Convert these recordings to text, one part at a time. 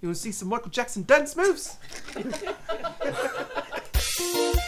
You want to see some Michael Jackson dance moves?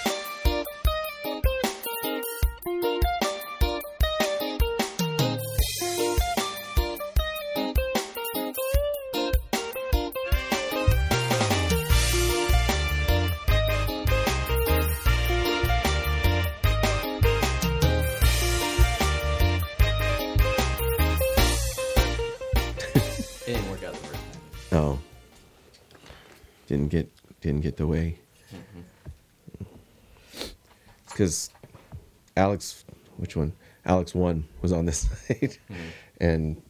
Because Alex, which one? Alex one was on this side, and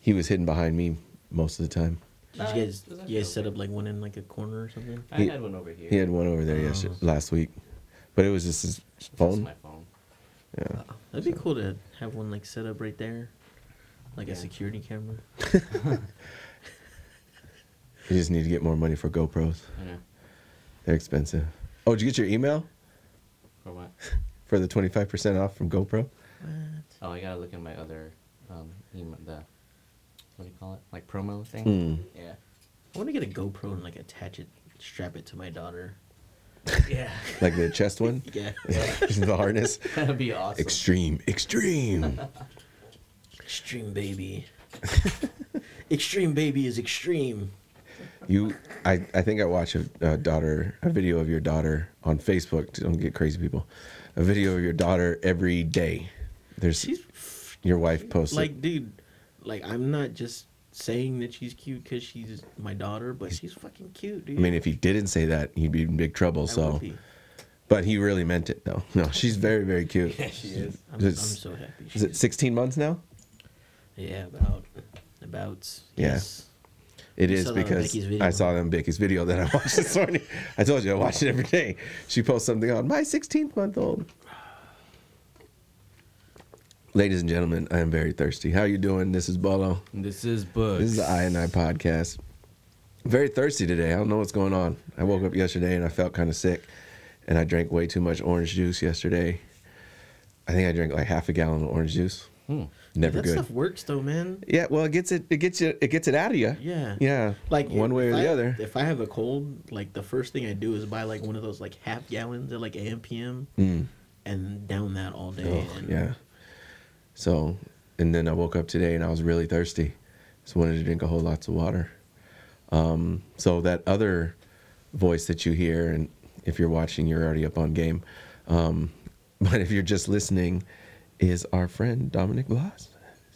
he was hidden behind me most of the time. Did you guys, it you guys actually set up like one in like a corner or something? I He- had one over here. He had one over there yesterday, oh. last week, but it was just his That's phone. my phone. Yeah. Uh, that'd be cool to have one like set up right there, like a security camera. You just need to get more money for GoPros. I know. They're expensive. Oh, did you get your email For what? for the twenty five percent off from GoPro? What? Oh, I gotta look at my other um email. The what do you call it? Like promo thing. Hmm. Yeah. I want to get a GoPro and like attach it, strap it to my daughter. Yeah. Like the chest one, Yeah. the harness. That'd be awesome. Extreme, extreme. Extreme baby. extreme baby is extreme. You, I, I think I watched a, a daughter, a video of your daughter on Facebook. Don't get crazy, people. A video of your daughter every day. There's She's your wife posted. like, dude, like I'm not just saying that she's cute because she's my daughter, but she's fucking cute, dude. I mean, if he didn't say that, he'd be in big trouble. I So, but he really meant it, though. No, she's very, very cute. Yeah, she is. I'm, I'm so happy. Is it she's- 16 months now? Yeah, about, about. Yeah. It You is saw that on because I saw that on Becky's video that I watched this morning. I told you I watch it every day. She posts something on my 16th month old. Ladies and gentlemen, I am very thirsty. How are you doing? This is Bolo. This is Books. This is the I and I podcast. Very thirsty today. I don't know what's going on. I woke up yesterday and I felt kind of sick, and I drank way too much orange juice yesterday. I think I drank like half a gallon of orange juice. Hmm. Never that good. stuff works though, man. Yeah, well, it gets it. It gets you. It gets it out of you. Yeah. Yeah. Like one way or if the other. If I have a cold, like the first thing I do is buy like one of those like half gallons at like AM PM Mm. and down that all day. Oh, and yeah. So, and then I woke up today and I was really thirsty. So wanted to drink a whole lots of water. Um, so that other voice that you hear, and if you're watching, you're already up on game. Um, but if you're just listening, is our friend Dominic Blas.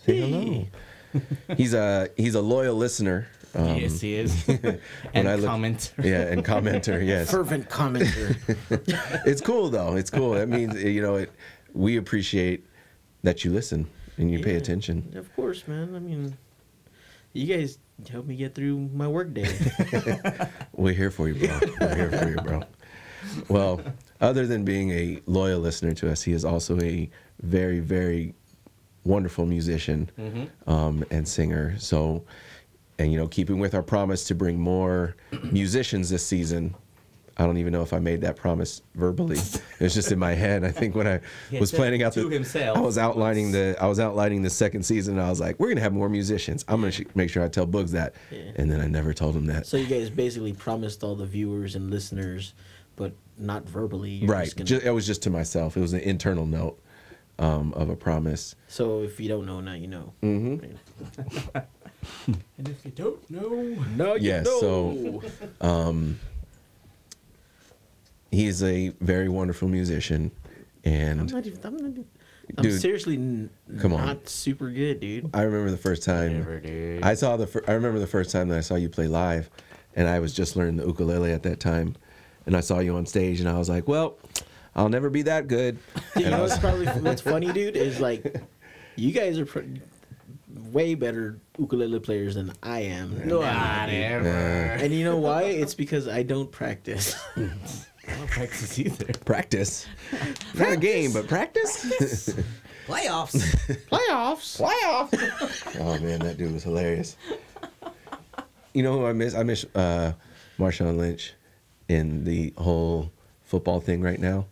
Say hello. he's a he's a loyal listener. Um, yes, he is. and I look- comment. yeah, and commenter. Yes, Fervent commenter. it's cool though. It's cool. That means you know it. We appreciate that you listen and you pay attention. of course, man. I mean, you guys help me get through my workday. We're here for you, bro. We're here for you, bro. Well, other than being a loyal listener to us, he is also a very, very wonderful musician um, and singer. So, and you know, keeping with our promise to bring more musicians this season. I don't even know if I made that promise verbally. It's just in my head. I think when I was planning out to the, himself I was outlining the, I was outlining the second season. And I was like, we're gonna have more musicians. I'm gonna sh- make sure I tell Bugs that, Yeah. and then I never told him that. so you guys basically promised all the viewers and listeners, but not verbally. You're right. just gonna- Ju- it was just to myself. It was an internal note um, of a promise. so if you don't know, now you know. Mm-hmm. and if you don't know, No, you Yes, know. so- He's a very wonderful musician, I'm and not even. I'm, not, even- I'm Dude, seriously n- come on. not super good, dude. I remember the first time Never, dude. I saw the. Fir- I remember the first time that I saw you play live, and I was just learning the ukulele at that time, and I saw you on stage, and I was like, "Well, I'll never be that good." You know what's probably what's funny, dude, is like you guys are pr- way better ukulele players than I am. Whatever. And you know why? It's because I don't practice. I don't practice either. practice, not a game, but practice. Playoffs. Playoffs. Playoff. oh man, that dude was hilarious. You know who I miss? I miss uh, Marshawn Lynch in the whole football thing right now.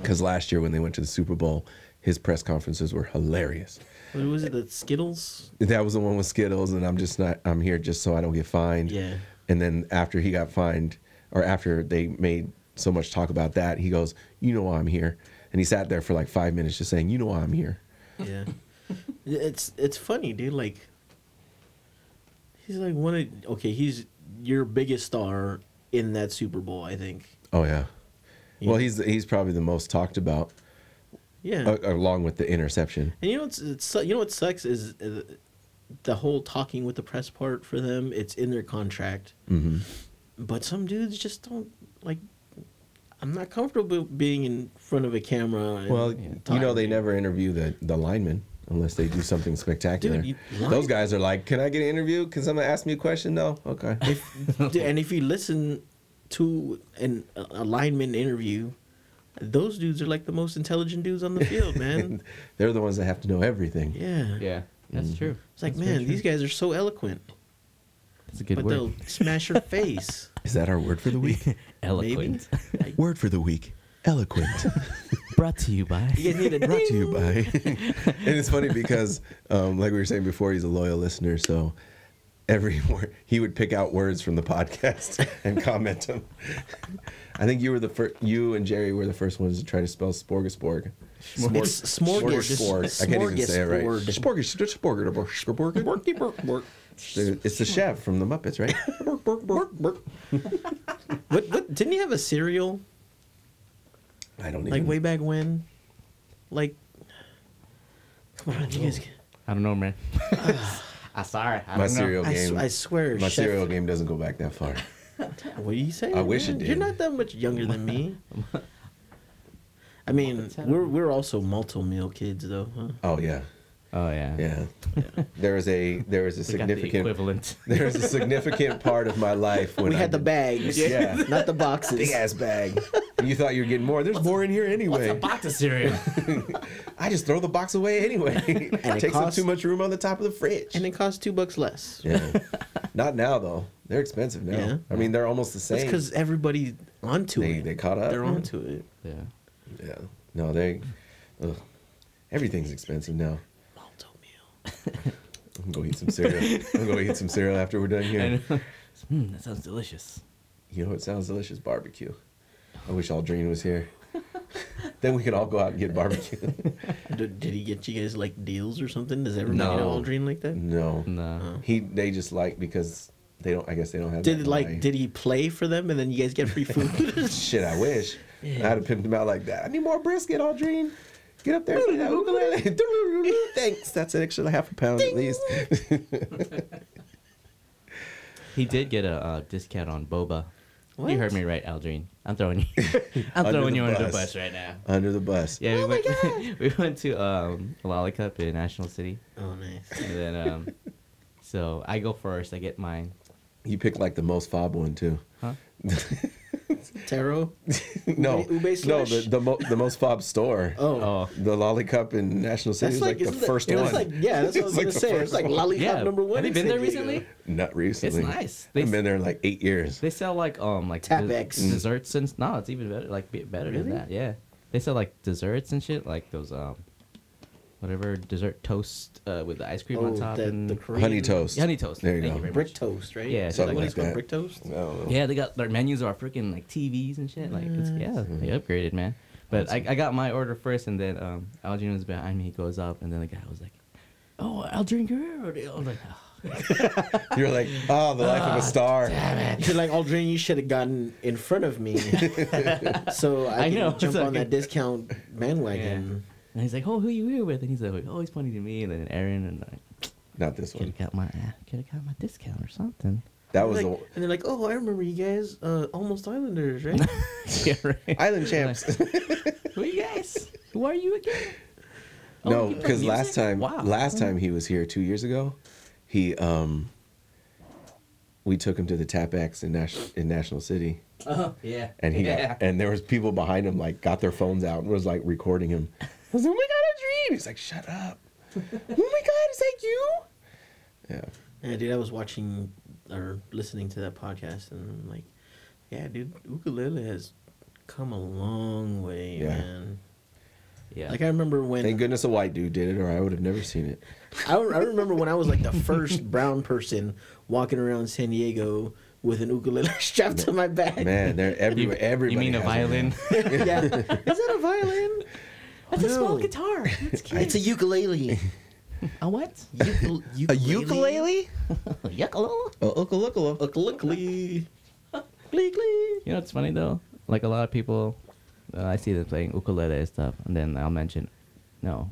Because last year when they went to the Super Bowl, his press conferences were hilarious. What was it? The Skittles? That was the one with Skittles, and I'm just not. I'm here just so I don't get fined. Yeah. And then after he got fined, or after they made so much talk about that, he goes, "You know why I'm here," and he sat there for like five minutes just saying, "You know why I'm here." Yeah. it's it's funny, dude. Like he's like one of okay, he's your biggest star in that Super Bowl, I think. Oh yeah. Well, he's he's probably the most talked about, Yeah. uh, along with the interception. And you know what's it's you know what sucks is uh, the whole talking with the press part for them. It's in their contract, hmm but some dudes just don't like. I'm not comfortable being in front of a camera. And Well, you know they talking. never interview the the linemen unless they do something spectacular. Dude, you- Those guys are like, "Can I get an interview? Can someone ask me a question?" No, okay. If, and if you listen to an a lineman interview, those dudes are like the most intelligent dudes on the field, man. They're the ones that have to know everything. yeah. Yeah, that's true. It's like, That's man, these guys are so eloquent, That's a good but word. they'll smash your face. Is that our word for the week? Eloquent. Like, word for the week. Eloquent. Brought to you by. you need a Brought to you by. and it's funny because, um, like we were saying before, he's a loyal listener. So every word he would pick out words from the podcast and comment them. I think you were the first. You and Jerry were the first ones to try to spell Sporgasporg. It's smorgasbord. I can't even say it right. Smorgasbord. Sporgasporg. Sporgasporg. It's the chef from the Muppets, right? What, what? Didn't he have a cereal I don't even. like way back when? Like, come on, you oh. guys. I don't know, man. Ah. I'm sorry. I my don't know. cereal I, sw- game. I swear, my chef, cereal game doesn't go back that far. What are you saying? I wish it did. You're not that much younger than me. I mean, we're we're also Malt-O-Meal kids, though. Huh? Oh yeah, Oh yeah. yeah. There is a there is a We significant equivalent. there is a significant part of my life when we I had the bags, Yeah. not the boxes. big ass bag. And you thought you were getting more. There's more in here anyway. A box of cereal. I just throw the box away anyway. it Takes up too much room on the top of the fridge. and it costs two bucks less. yeah. Not now though. They're expensive now. Yeah. I mean, they're almost the That's same. because everybody's onto they it. they caught up. They're onto it. yeah. Yeah. No, they. Ugh. Everything's expensive now. Multi meal. I'm gonna go eat some cereal. I'm gonna go eat some cereal after we're done here. know. Hmm, that sounds delicious. You know what sounds delicious? Barbecue. I wish Aldrine was here. then we could all go out and get barbecue. Did, did he get you guys like deals or something? Does everybody No. know Aldrine like that? no. No. He they just like because they don't. I guess they don't have. Did that it like eye. did he play for them and then you guys get free food? Shit, I wish. I'd have pimped him out like that. I need more brisket, Aldrine. Get up there. play that ukulele. Thanks. That's an extra half a pound at least. He did get a uh, discount on boba. What? You heard me right, Aldrine. I'm throwing you. I'm Under throwing the you under the bus. bus right now. Under the bus. Yeah, we went. we went to um, Lollipop in National City, oh nice. and then um, so I go first. I get mine. You picked like the most fob one too. Huh? Taro? no, Ube- ube no, the the, mo- the most fob store. Oh. Oh, The Lollipop in National City That's was like, like, the isn't first that, one. Like yeah, that's what I was It's like gonna the say. It's first like one. lollipop yeah. number one. Have you in been there Diego. recently? Not recently. It's nice. I've They, been there in like eight years. they sell like um like Tapex. des- desserts and no, it's even better. Like be- better Really? than that. Yeah, they sell like desserts and shit. Like those um whatever dessert toast uh, with the ice cream on Oh, top the, and the Korean Honey toast. honey toast. There you Thank go. very brick much. toast, right? Yeah, Is something that what like it's called? that. Brick toast. I don't know. Yeah, they got their menus are freaking like TVs and shit. Like it's yeah, they upgraded, man. But I, I got my order first, and then um, Aldrine was behind me. He goes up, and then the guy was like, "Oh, Aldrine Guerrero." I was like, oh. You're like, oh, the life of a star. You're like Aldrine, you should have gotten in front of me, so I, I can know, jump it's on like- that discount bandwagon. And he's like, "Oh, who you here with?" And he's like, "Oh, he's pointing to me." And then Aaron and like, Not this could one. have got my could have got my discount or something. That was Like- and they're like, "Oh, I remember you guys, uh, almost Islanders, right?" yeah, right. Island Champs. Who are you guys? Who are you again? Oh, no, you play because last time, Wow. last time he was here two years ago, he um, we took him to the Tap X in National in National City, Oh, yeah. and he yeah. got, and there was people behind him like got their phones out and was like recording him. I was oh my god, a dream. He's like, shut up. oh my god, is that you? Yeah. Yeah, dude, I was watching or listening to that podcast, and I'm like, yeah, dude, ukulele has come a long way, Yeah. man. Yeah. Like I remember when Thank goodness a white dude did it, or I would have never seen it. I, I remember when I was like the first brown person walking around San Diego with an ukulele strapped to my back. Man, they're you, everywhere. Everybody. you mean a has one violin? yeah. Is that a violin? That's a small guitar. It's cute. It's a ukulele. a what? Ukul- now. A ukulele? Yuckaloo. Oh, ukulele. Ukulele. Glee, glee. You know what's funny though? Like a lot of people, uh, I see them playing ukulele and stuff, and then I'll mention, no,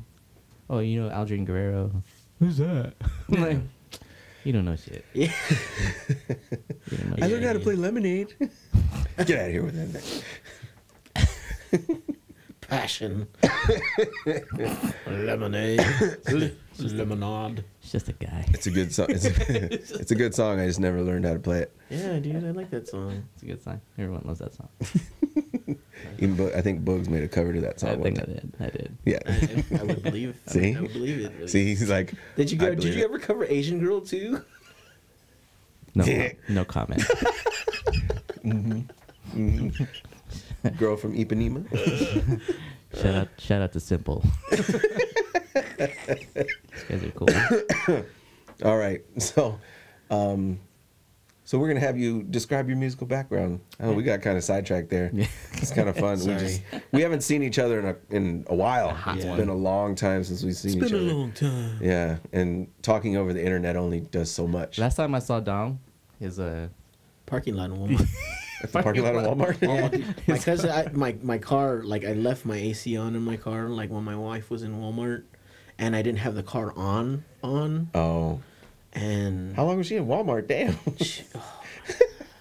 oh, you know Aldrine Guerrero. Who's that? I'm like, you don't know shit. Yeah. You don't know I shit. learned how to play lemonade. Get out of here with that. Passion. Lemonade. Lemonade. It's just a guy. It's a good song. It's a, it's a good song. I just never learned how to play it. Yeah, dude, I like that song. It's a good song. Everyone loves that song. Even Bo- I think Bugs made a cover to that song. I one think I time. did. I did. Yeah. I, I would believe. See? I would believe it. See, he's like. Did you go? Did you it. ever cover Asian Girl too? No, Yeah. no comment. Mm-hmm. Mm-hmm. Girl from Ipanema. shout out, shout out to Simple. These guys are cool. All right. So, um, so we're gonna have you describe your musical background. Oh, we got kind of sidetracked there. Yeah. It's kind of fun. we Sorry. just we haven't seen each other in a in a while. hot It's one. been a long time since we've seen each other. It's been a long time. Yeah, and talking over the internet only does so much. Last time I saw Dom, his uh, Parking lot in Walmart. At the parking lot of Walmart. Yeah, dude. my cousin, I, my my car, like I left my AC on in my car, like when my wife was in Walmart, and I didn't have the car on on, Oh, and how long was she in Walmart? Damn.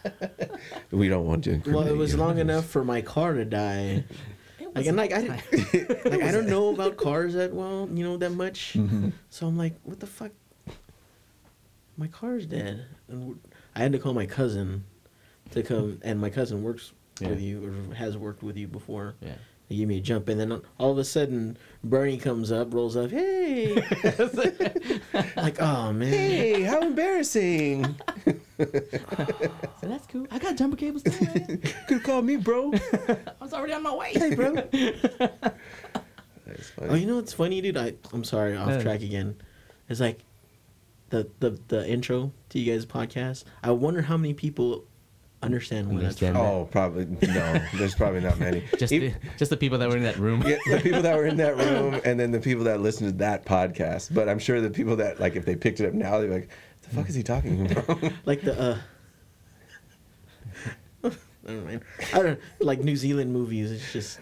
we don't want to. well, it was you. long enough for my car to die. Like and like I didn't, like I don't know about cars that well, you know that much. Mm-hmm. So I'm like, what the fuck? My car's dead, and I had to call my cousin to come, and my cousin works Yeah. with you or has worked with you before. yeah. They give me a jump, and then all of a sudden, Bernie comes up, rolls up, hey, like, oh man, Hey, how embarrassing! So that's cool. I got jumper cables too, man. Could have called me, bro. I was already on my way. hey, bro. That's Oh, you know what's funny, dude? I I'm sorry, off track again. It's like the the the intro to you guys' podcast. I wonder how many people understand what that's Understand. from. Oh, probably no. There's probably not many. Just Even- the, just the people that were in that room. yeah, the people that were in that room, and then the people that listened to that podcast. But I'm sure the people that like, if they picked it up now, they're like, "The fuck is he talking about?" Like the uh. Never mind. I don't know. like New Zealand movies. It's just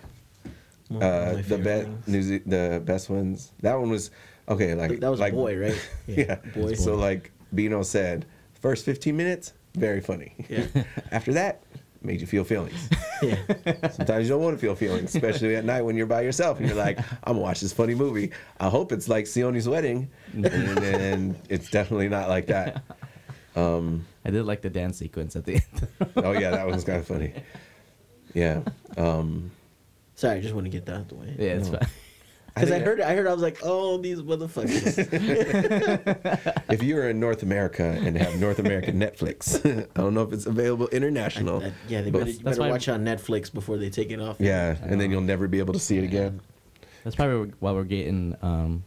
one of Uh, my the best, things. New Ze- the best ones. That one was okay. Like that was like, boy, right? Yeah. boy. So like Bino said, first 15 minutes, very funny. Yeah. After that, made you feel feelings. yeah. Sometimes you don't want to feel feelings, especially at night when you're by yourself and you're like, I'm gonna watch this funny movie. I hope it's like Sione's wedding, and then it's definitely not like that. Um, I did like the dance sequence at the end. oh yeah, that was kind of funny. Yeah. Um, Sorry, I just want to get that out of the way. yeah, it's No. fine. Because I, think heard, it, I heard, I was like, oh, these motherfuckers. if you are in North America and have North American Netflix, I don't know if it's available international. That- yeah, they But- better, you better why- watch it on Netflix before they take it off. yeah, and then you'll never be able to see it again. That's probably why we're getting um,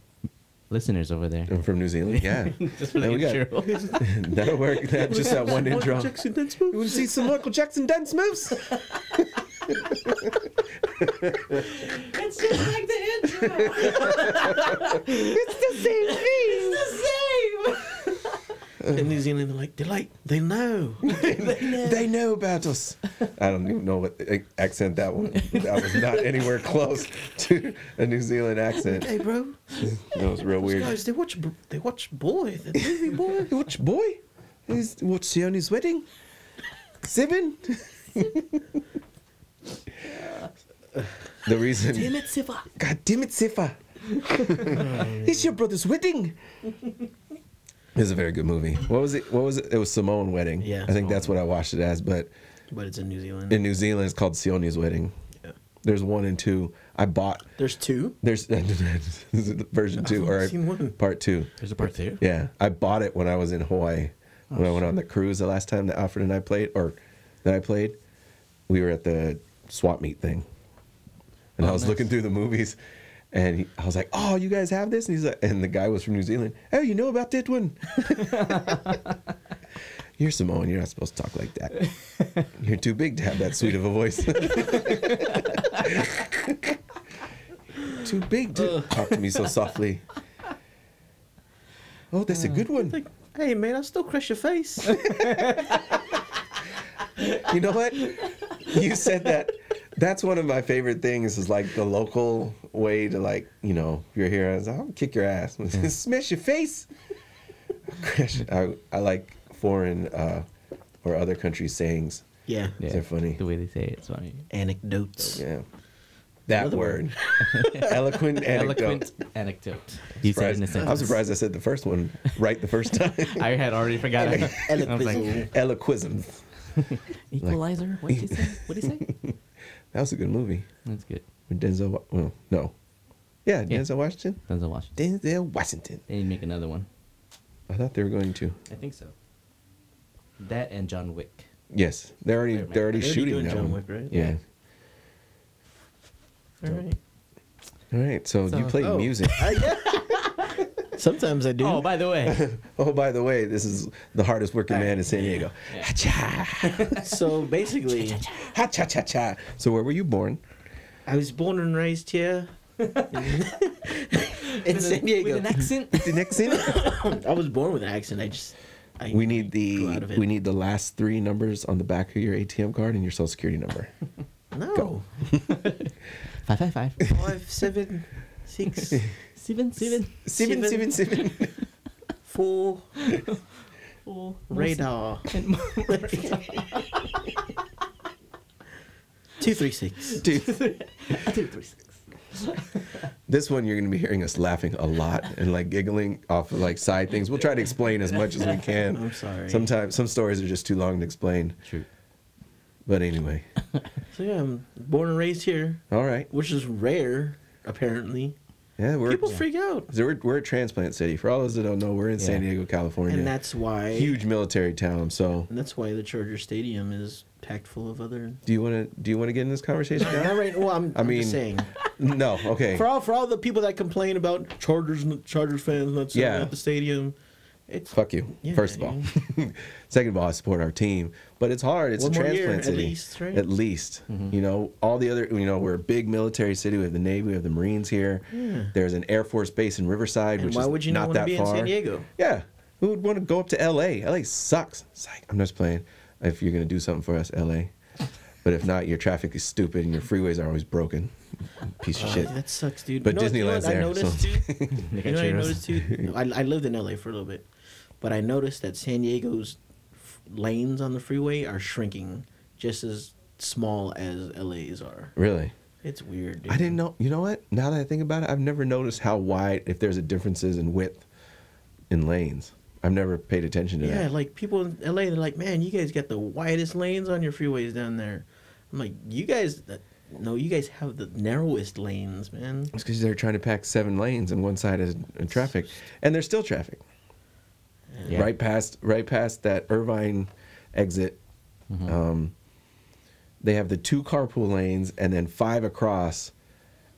listeners over there. I'm from New Zealand. Yeah, Just for the we got- intro. that'll work. That, just that one intro. Jackson, that's You want to see some Michael Jackson dance moves? it's just like the intro. it's the same thing. It's the same. In New Zealand, they're like, they're like, they know. They know about us. I don't even know what accent that one. That was not anywhere close to a New Zealand accent. hey, bro, That was real those weird. guys, they watch, they watch Boy, the movie Boy. You watch boy? Is watch Sione's wedding? Seven. the reason. Damn it, Sefa. God damn it, Sefa. it's your brother's wedding. It's a very good movie. What was it? What was it? It was Samoan Wedding. Yeah, I think Samoan. that's what I watched it as. But But it's in New Zealand. in New Zealand, it's called Sione's Wedding. yeah. There's one and two. I bought. There's two. There's version two I've or seen one. part two. There's a part two. Yeah, I bought it when I was in Hawaii. Oh, when I went on the cruise the last time that Alfred and I played, or that I played, we were at the swap meet thing, and Oh, I was nice. looking through the movies, And he, I was like, "Oh, you guys have this?" And he's like, and the guy was from New Zealand. Oh, you know about that one? You're Samoan. You're not supposed to talk like that. You're too big to have that sweet of a voice. too big to talk to me so softly. Oh, that's a good one. Like, hey man, I'll still crush your face. You know what? You said that. That's one of my favorite things is like the local way to like, you know, if you're here, I was like, I'll kick your ass. Smash your face. I, I like foreign uh, or other countries' sayings. yeah. Yeah. They're funny. The way they say it, it's funny. Anecdotes. Yeah. That Another word. Eloquent anecdote. Eloquent anecdote. You said in a sentence. I'm surprised I said the first one right the first time. I had already forgotten. I like, Eloquism. Eloquism. Equalizer? What did you say? What did he say? That was a good movie. That's good. With Denzel. Wa- Well, no. Yeah, Yeah. Denzel Washington. Denzel Washington. Denzel Washington. They need to make another one. I thought they were going to. I think so. That and John Wick. Yes, they're already They're they're already They're shooting doing that John one. Wick, right? Yeah. All right. All right. So, So- you play Oh. music. I, yeah. Sometimes I do. Oh, by the way, oh, by the way, this is the hardest working man in San Diego. Yeah. So basically, Ha cha cha cha. So where were you born? I was born and raised here in San Diego. with an accent. The next thing. I was born with an accent. I just. I, We need the out of it. we need the last three numbers on the back of your ATM card and your social security number. no. Go. Five five five. Five, seven, six, Seven seven. Seven seven seven. four. Four. Radar. And Two, three, six. Dude, two three six. this one you're gonna be hearing us laughing a lot and like giggling off of like side things. We'll try to explain as much as we can. I'm sorry. Sometimes some stories are just too long to explain. True. But anyway, So yeah, I'm born and raised here, all right. which is rare, apparently. Yeah, we're People freak out, we're, we're a transplant city. For all those that don't know, we're in San Diego, California. and that's why. huge military town. So, And that's why the Charger Stadium is packed full of other. do you want to do you want to get in this conversation? Not right. Well, I'm. I I'm mean- just saying. no. Okay. For all for all the people that complain about Chargers Chargers fans not Yeah. at the stadium, it's Fuck you. Yeah, First of all, second of all, I support our team, but it's hard. It's One a more year, transplant at city. least, right? At least, mm-hmm. you know, all the other. You know, we're a big military city. We have the Navy, we have the Marines here. Yeah. There's an Air Force base in Riverside, and which why is would you not not that be far. in San Diego? Yeah. Who would want to go up to LA? LA sucks. It's like, I'm just playing. If you're going to do something for us, LA. But if not, your traffic is stupid and your freeways are always broken. Piece of Oh, shit. that sucks, dude. But you know, Disneyland's you know there, I noticed so- too. You know what I noticed too. I, I lived in LA for a little bit, but I noticed that San Diego's f- lanes on the freeway are shrinking, just as small as LA's are. Really? It's weird. Dude. I didn't know. You know what? Now that I think about it, I've never noticed how wide, if there's a differences in width in lanes. I've never paid attention to Yeah, that. Yeah, like people in LA, they're like, "Man, you guys got the widest lanes on your freeways down there." I'm like, "You guys, uh, no, you guys have the narrowest lanes, man." It's because they're trying to pack seven lanes and one side is in traffic, and there's still traffic. Yeah. Right past, right past that Irvine exit. Mm-hmm. Um, they have the two carpool lanes and then five across,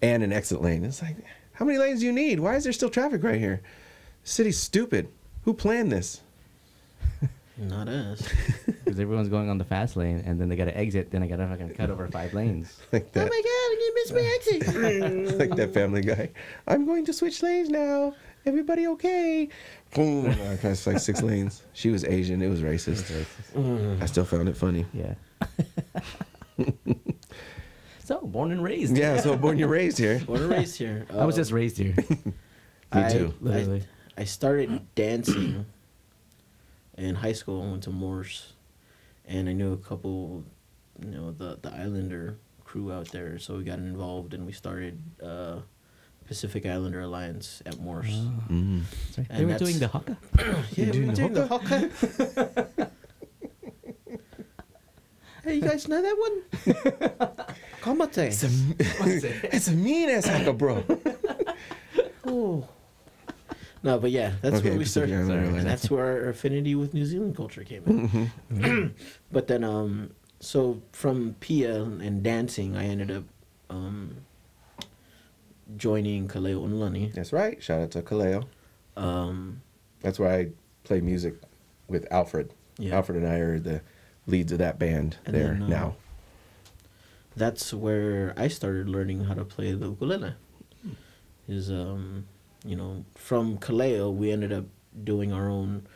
and an exit lane. It's like, how many lanes do you need? Why is there still traffic right here? city's stupid. Who planned this? Not us. Because everyone's going on the fast lane, and then they got to exit. Then I got to fucking cut over five lanes. Like that. oh my god, you missed my exit. like that family guy. I'm going to switch lanes now. Everybody okay? Boom. It's like six lanes. She was Asian. It was racist. I still found it funny. Yeah. so born and raised. Yeah, so born and raised here. Born and raised here. I was just raised here. Me I- too. Literally. I, I started dancing in high school. I went to Morse, and I knew a couple, you know, the the Islander crew out there. So we got involved, and we started uh, Pacific Islander Alliance at Morse. Mm. Sorry. They were doing the haka. yeah, doing we were the doing the haka. hey, you guys know that one? Kamate. It's a, it's a mean ass haka, bro. Oh. No, but yeah, that's Okay, where we started. Islander And that's where our affinity with New Zealand culture came in. but then, um, so from Pia and dancing, I ended up um, joining Kaleo Unlani. That's right. Shout out to Kaleo. Um, That's where I play music with Alfred. Yeah. Alfred and I are the leads of that band And there then, uh, now. that's where I started learning how to play the ukulele. Is um, you know, from Kaleo, we ended up doing our own.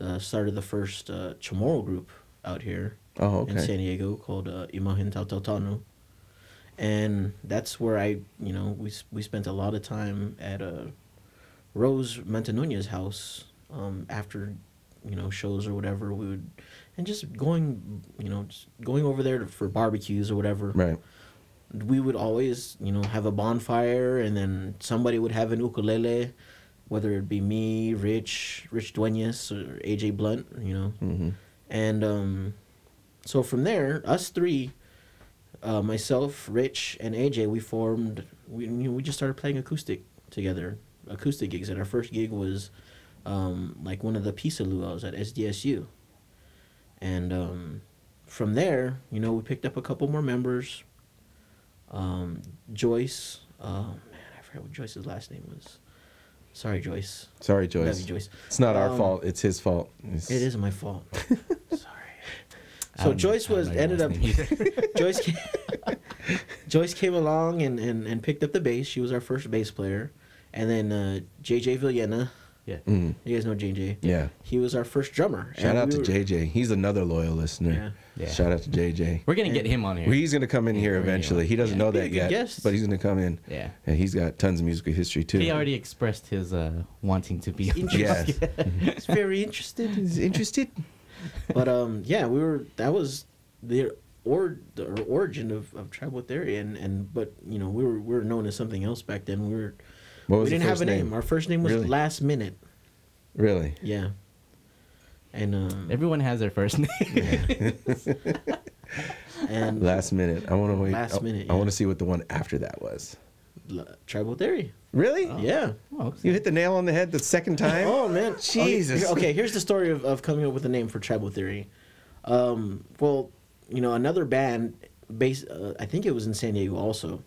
Uh, started the first uh, Chamorro group out here Oh, in. San Diego called uh, Imagen Tautotano. And that's where I, you know, we we spent a lot of time at uh, Rose Montanunia's house um, after, you know, shows or whatever. We would, and just going, you know, just going over there to, for barbecues or whatever. Right. We would always, you know, have a bonfire, and then somebody would have an ukulele, whether it be me, Rich, Rich Duenas, or AJ Blunt, you know. mm-hmm. And um, so from there, us three, uh, myself, Rich, and AJ, we formed. We you know, we just started playing acoustic together, acoustic gigs. And our first gig was um, like one of the pizza luau's at SDSU. And um, from there, you know, we picked up a couple more members. Um, Joyce, oh man, I forgot what Joyce's last name was. Sorry, Joyce. Sorry, Love Joyce. you, Joyce. It's not our Um, fault. It's his fault. It's- It is my fault. Sorry. I So Joyce I was ended up. Joyce came, Joyce came along and, and, and picked up the bass. She was our first bass player. And then uh, JJ Villena, yeah. Mm, you guys know JJ. yeah. He was our first drummer. Shout out we to were- JJ. He's another loyal listener. Yeah. Shout out to JJ. We're gonna And- get him on here. Well, he's gonna come in here Yeah, we're eventually. He doesn't yeah. know that yet, guest. but he's gonna come in. yeah. And he's got tons of musical history too. He already expressed his uh wanting to be. on Interesting. Yes. He's very interested. He's interested. But um, yeah, we were. That was the or the origin of, of tribal theory, and, and but you know we were we were known as something else back then. We were What we didn't have a name. name? Our first name was Really? Last Minute. Really? Yeah. And um, Everyone has their first name. and Last minute. I want to wait. Last I- minute, I, yeah. want to see what the one after that was. L- tribal theory. Really? Yeah. Oh, You hit the nail on the head the second time. Oh man, Jesus. Okay, okay, here's the story of, of coming up with a name for tribal theory. Um, well, you know, another band based. Uh, I think it was in San Diego also.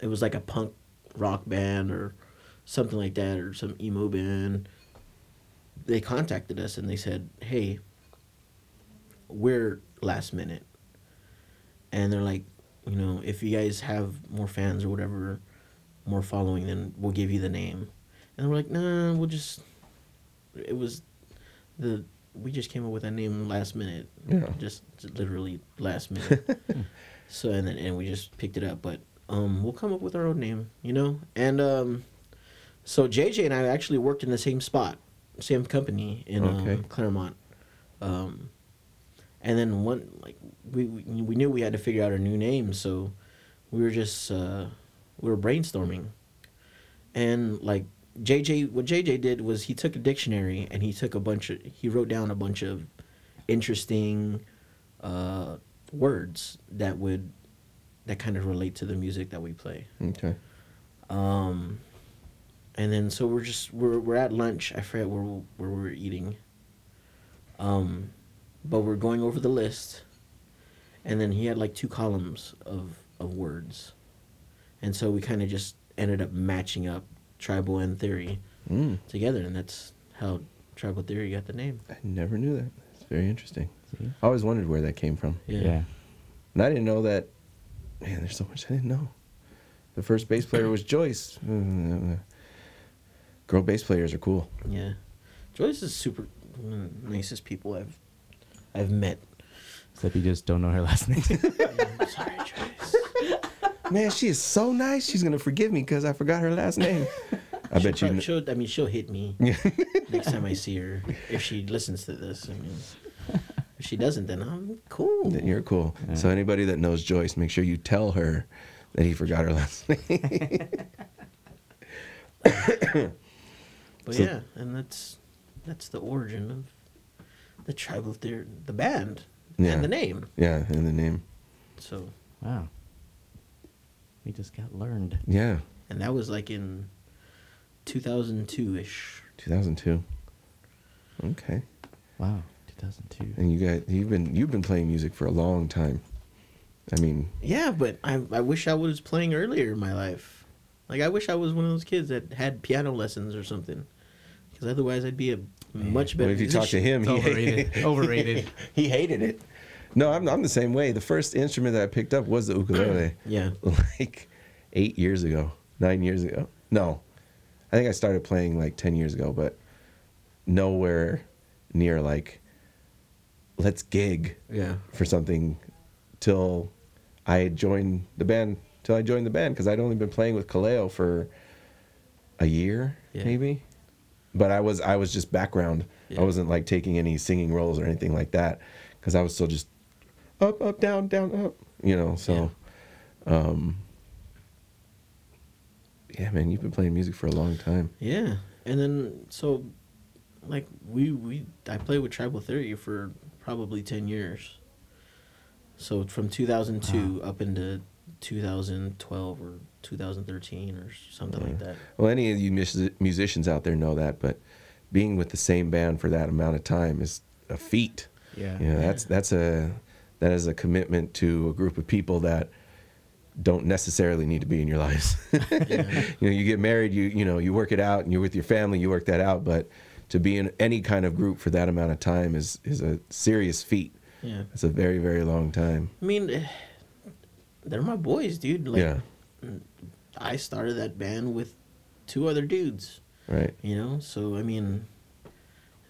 It was like a punk rock band or something like that, or some emo band. They contacted us and they said, "Hey, we're last minute," and they're like, you know, if you guys have more fans or whatever, more following, then we'll give you the name. And we're like, nah, we'll just. It was, the we just came up with that name last minute. Yeah. Just literally last minute. so and then and we just picked it up, but um, we'll come up with our own name, you know. And um, so JJ and I actually worked in the same spot, same company in Okay. um, Claremont. Um, and then one like we, we we knew we had to figure out a new name, so we were just uh, we were brainstorming, and like JJ, what JJ did was he took a dictionary and he took a bunch of he wrote down a bunch of interesting uh, words that would that kind of relate to the music that we play. Okay. Um, and then so we're just we're we're at lunch. I forget where we- where we're eating. Um, but we're going over the list, and then he had like two columns of of words, and so we kind of just ended up matching up tribal and theory Mm, together, and that's how tribal theory got the name. I never knew that. It's very interesting. See? I always wondered where that came from, Yeah. yeah. and I didn't know that. Man, there's so much I didn't know. The first bass player was Joyce. Girl bass players are cool. Yeah. Joyce is super one of the nicest people I've I've met. Except you just don't know her last name. Sorry, Joyce. Man, she is so nice. She's gonna forgive me because I forgot her last name. I She'll bet you. prob- kn- She'll, I mean, she'll hit me next time I see her if she listens to this. I mean, if she doesn't, then I'm cool. Then you're cool. Yeah. So anybody that knows Joyce, make sure you tell her that he forgot her last name. But So- yeah, and that's that's the origin of the tribal theory, the band, Yeah. and the name. yeah, and the name. So, wow. We just got learned. Yeah, and that was like in 2002 ish. 2002. Okay. Wow. 2002. And you guys, you've been you've been playing music for a long time. I mean, Yeah, but I I wish I was playing earlier in my life. Like I wish I was one of those kids that had piano lessons or something, because otherwise I'd be a much better. Well, if you talk to him, he overrated. Overrated. he hated it. No, I'm I'm the same way. The first instrument that I picked up was the ukulele, Yeah. like eight years ago, nine years ago. No, I think I started playing like ten years ago, but nowhere near like let's gig Yeah. for something till I joined the band. Till I joined the band because I'd only been playing with Kaleo for a year, Yeah. maybe. But I was I was just background. Yeah. I wasn't like taking any singing roles or anything like that because I was still just up, up, down, down, up. You know, so. um Yeah, man, you've been playing music for a long time. Yeah, and then so, like we we I played with Tribal Theory for probably ten years. So from two thousand two up into two thousand twelve or two thousand thirteen or something like that. Well, any of you mus- musicians out there know that, but being with the same band for that amount of time is a feat. Yeah. You know, that's that's a that is a commitment to a group of people that don't necessarily need to be in your lives. You know, you get married, you you know, you work it out, and you're with your family, you work that out. But to be in any kind of group for that amount of time is is a serious feat. Yeah, It's a very very long time. I mean, they're my boys, dude. Like, yeah, I started that band with two other dudes. right. You know, so I mean,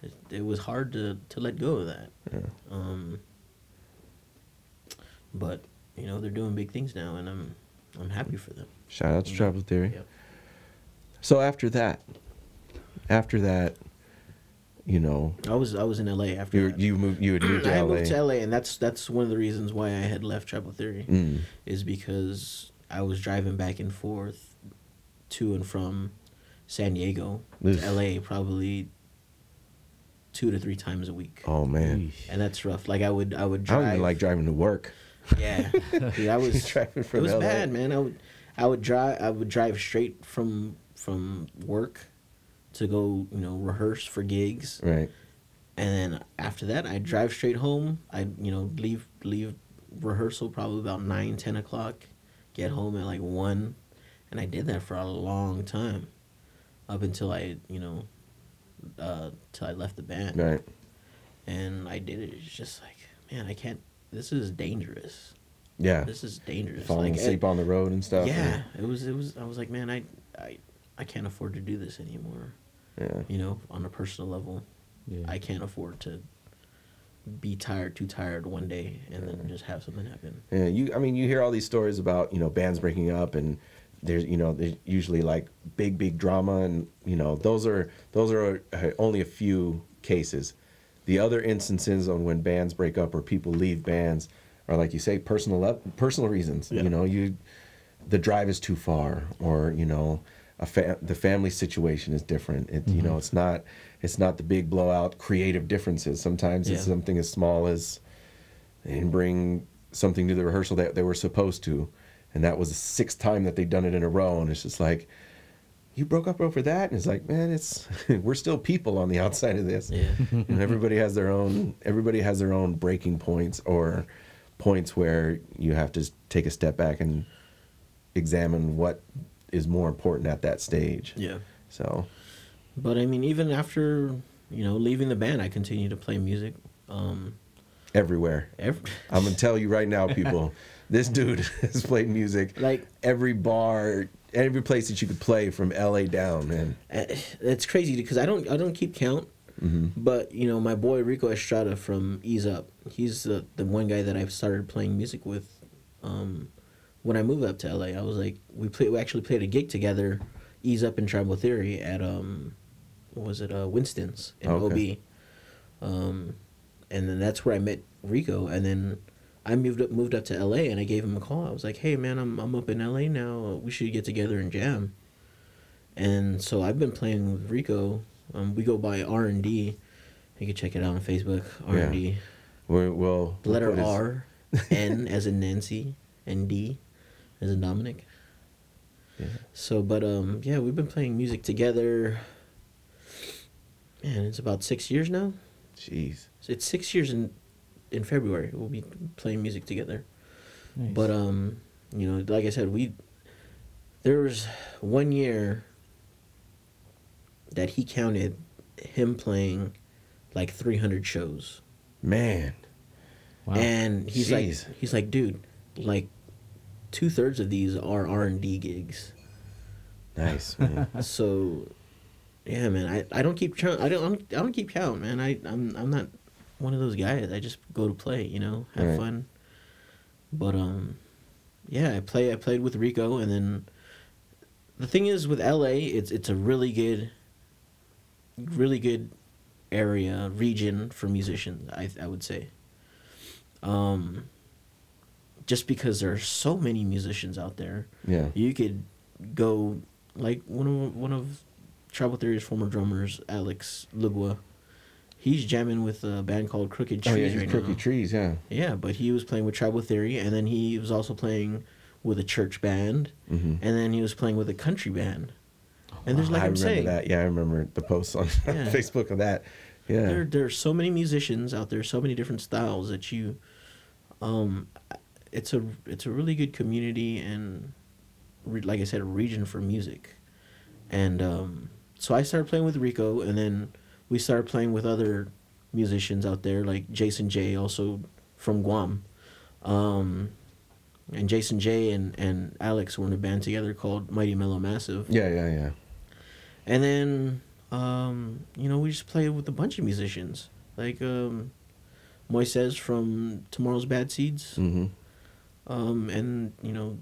it, it was hard to to let go of that. Yeah. Um, but you know they're doing big things now, and I'm I'm happy for them. Shout out to Tribal Theory. Yep. So after that, after that, you know, I was I was in LA after you that. you moved you had moved to I LA. moved to LA, and that's that's one of the reasons why I had left Tribal Theory Mm. is because I was driving back and forth to and from San Diego Oof. to LA probably two to three times a week, Oh man, and that's rough. Like I would I would drive I don't even like driving to work. Yeah, dude, I was Driving from it was LA. bad, man. I would I would drive I would drive straight from from work to go you know rehearse for gigs, Right. and then after that I'd drive straight home. I'd you know leave leave rehearsal probably about nine ten o'clock, get home at like one, and I did that for a long time, up until I you know, uh, till I left the band Right. and I did it. It's just like, man, I can't. This is dangerous. Yeah. This is dangerous. Falling like, asleep it- on the road and stuff. yeah, it was. It was. I was like, man, I, I, I can't afford to do this anymore. Yeah. You know, on a personal level, Yeah. I can't afford to be tired, too tired one day, and then just have something happen. Yeah, you. I mean, you hear all these stories about you know bands breaking up, and there's you know there's usually like big big drama, and you know those are those are uh, only a few cases. The other instances on when bands break up or people leave bands are like you say personal personal reasons. Yeah. You know, you the drive is too far, or you know. A fa- the family situation is different. It, You know, mm-hmm. it's not it's not the big blowout creative differences. Sometimes it's something as small as they didn't bring something to the rehearsal that they were supposed to. And that was the sixth time that they'd done it in a row. And it's just like, you broke up over that? And it's like, man, it's we're still people on the outside of this. Yeah. Know, everybody has their own everybody has their own breaking points or points where you have to take a step back and examine what is more important at that stage. Yeah. So But I mean, even after you know leaving the band, I continue to play music. Um, everywhere. every, I'm gonna tell you right now, people. this dude has played music Like- every bar, every place that you could play from LA down, man. That's crazy because I don't I don't keep count. But you know, my boy Rico Estrada from Ease Up, he's the the one guy that I've started playing music with. Um, when I moved up to LA, I was like, we played we actually played a gig together, Ease Up in Tribal Theory at um, what was it uh Winston's in Okay. OB, um, and then that's where I met Rico, and then. I moved up moved up to LA and I gave him a call. I was like, "Hey man, I'm I'm up in LA now. We should get together and jam." And so I've been playing with Rico. Um, we go by R and D. You can check it out on Facebook. R and D. We're, we'll letter we'll put his- R, N as in Nancy, and D as in Dominic. Yeah. So, but um, yeah, we've been playing music together. Man, it's about six years now. Jeez. So it's six years in in February. We'll be playing music together. Nice. But um, you know, like I said, we there was one year that he counted him playing like 300 shows. Man. Wow. And he's Jeez. like he's like, dude, like two thirds of these are R and D gigs. Nice, man. so yeah, man, I, I don't keep count. I don't I don't keep count, man. I I'm I'm not one of those guys. I just go to play, you know, have Right. fun. But um, yeah, I play. I played with Rico, and then the thing is with LA, it's it's a really good, really good area region for musicians. I I would say. Um. Just because there are so many musicians out there, Yeah. you could go like one of one of Tribal Theory's former drummers, Alex Lugua. He's jamming with a band called Crooked Trees Oh yeah, he's right Crooked now. Trees, yeah. Yeah, but he was playing with Tribal Theory, and then he was also playing with a church band, hmm and then he was playing with a country band. And there's like I I'm remember saying, that. Yeah, I remember the posts on Yeah. Facebook of that. Yeah. there there are so many musicians out there, so many different styles that you, um, it's a it's a really good community and, re, like I said, a region for music, and um, so I started playing with Rico, and then we started playing with other musicians out there like Jason J, also from Guam, um, and Jason J and and Alex were in a band together called Mighty Mellow Massive. yeah, yeah, yeah. And then, um, you know, we just played with a bunch of musicians. Like um, Moises from Tomorrow's Bad Seeds. hmm Um, and, you know,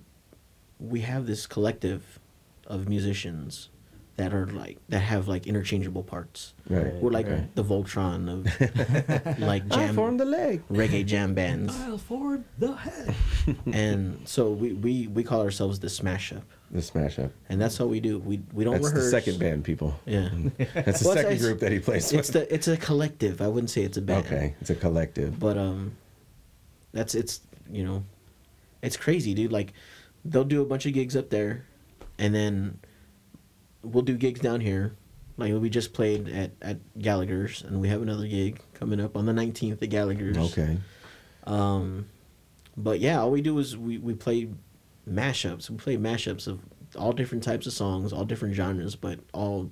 we have this collective of musicians that are like, that have like interchangeable parts. Right. We're like right. the Voltron of like I jam, formed the leg. reggae jam bands. Dial forward the head. and so we, we, we call ourselves the Smash Up. The smash up. And that's how we do. We, we don't That's rehearse. the second band, people. Yeah. That's the Well, second it's- group that he plays It's with. the it's a collective. I wouldn't say it's a band. Okay, it's a collective. But um, that's it's you know, it's crazy, dude. Like, they'll do a bunch of gigs up there, and then we'll do gigs down here. Like we just played at at Gallagher's, and we have another gig coming up on the nineteenth at Gallagher's. Okay. Um, but yeah, all we do is we we play mashups. We play mashups of all different types of songs, all different genres, but all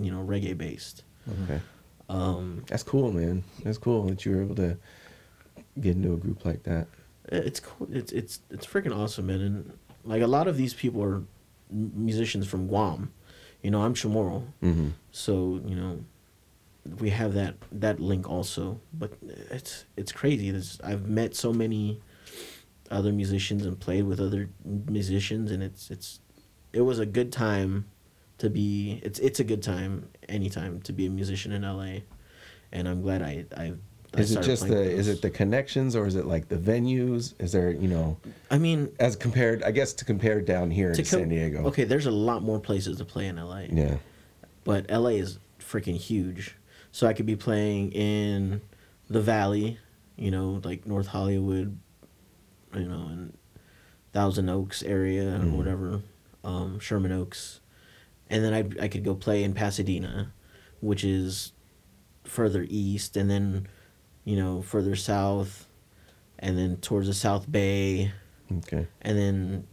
you know reggae based. Okay. Um, That's cool, man. That's cool that you were able to get into a group like that. it's cool. It's it's it's freaking awesome, man. And like a lot of these people are musicians from Guam. You know, I'm Chamorro, hmm so you know we have that that link also. But it's it's crazy. There's, I've met so many other musicians and played with other musicians, and it's it's it was a good time to be. It's it's a good time anytime to be a musician in LA, and I'm glad I I. I Is it just the with is it the connections or is it like the venues? Is there you know I mean, as compared? I guess to compare down here to in com- San Diego. Okay, there's a lot more places to play in LA. Yeah. But LA is freaking huge. So I could be playing in the Valley, you know, like North Hollywood, you know, and Thousand Oaks area or whatever, um, Sherman Oaks. And then I I could go play in Pasadena, which is further east and then, you know, further south and then towards the South Bay Okay. and then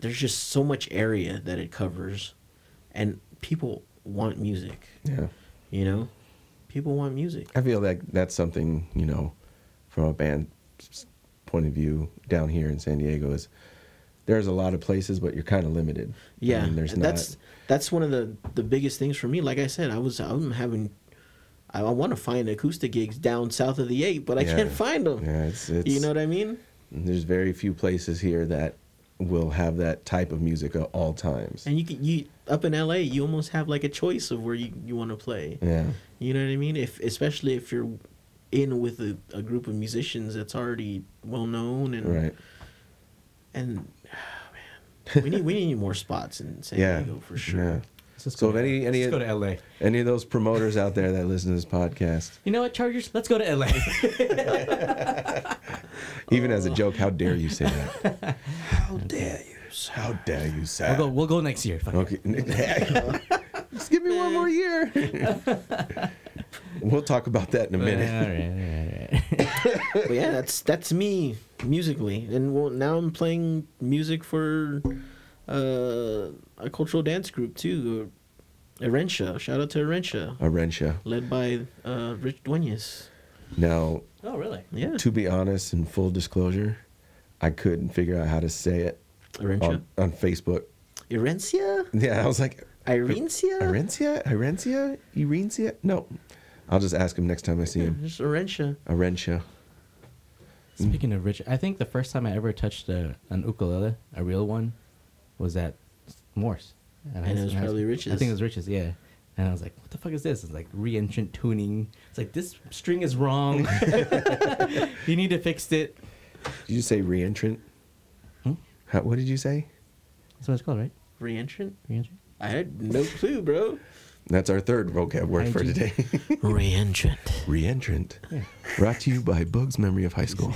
there's just so much area that it covers and people want music Yeah. you know people want music I feel like that's something you know, from a band's point of view down here in San Diego is there's a lot of places, but you're kind of limited. I yeah mean, there's and that's that's one of the the biggest things for me like i said i was i'm having i, I want to find acoustic gigs down south of the eight but i Yeah. can't find them Yeah, it's, it's you know what i mean There's very few places here that will have that type of music at all times. and you can you up in la you almost have like a choice of where you, you want to play Yeah. You know what I mean? If especially if you're in with a, a group of musicians that's already well known and Right. and man, we need we need more spots in San Yeah. Diego for sure. Yeah. Let's just So if any any let's go to LA. any of those promoters out there that listen to this podcast, You know what, Chargers? Let's go to LA. even as a joke, how dare you say that? how dare you? How dare you say? we'll go. We'll go next year. Fuck. Okay. Just give me one more year. we'll talk about that in a minute. All right, all right, all right. But yeah, that's that's me musically, and well, now I'm playing music for uh, a cultural dance group too, Erentia. Shout out to Erentia, Arentia. led by uh, Rich Duenas. Now, Oh, really? Yeah, to be honest, in full disclosure, I couldn't figure out how to say it Erentia. on, on Facebook. Erencia? Yeah, I was like, Irencia? Arencia? Irencia? Irencia? No. I'll just ask him next time I see him. just Erentia. Arencia. Speaking of rich, I think the first time I ever touched a, an ukulele, a real one, was at Morse. And At high- it was in high probably school. I think it was Rich's, yeah. And I was like, what the fuck is this? It's like re-entrant tuning. It's like, this string is wrong. you need to fix it. Did you say reentrant? Hmm? How, what did you say? That's what it's called, right? Reentrant? Re-entrant? I had no clue, bro. That's our third vocab word for today. Reentrant. reentrant. Yeah. Brought to you by Bugs Memory of High School.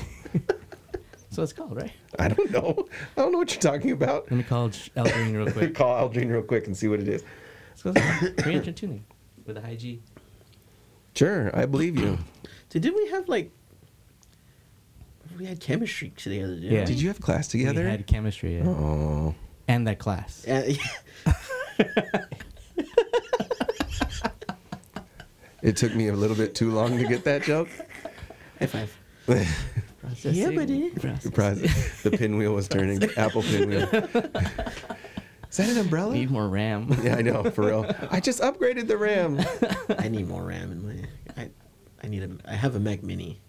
That's what it's called, right? I don't know. I don't know what you're talking about. Let me call Aldrine real quick. Call Aldrine real quick and see what it is. That's what it's called. Re-entrant tuning with a high G. Sure, I believe you. So did we have like we had chemistry together? Didn't Yeah. we? Did you have class together? We had chemistry, yeah. Oh, And that class. Uh, it took me a little bit too long to get that joke. high five. Processing. Yeah, buddy. Surprise! The pinwheel was turning. Apple pinwheel. Is that an umbrella? Need more RAM. Yeah, I know for real. I just upgraded the RAM. I need more RAM in my. I, I need a. I have a Mac Mini.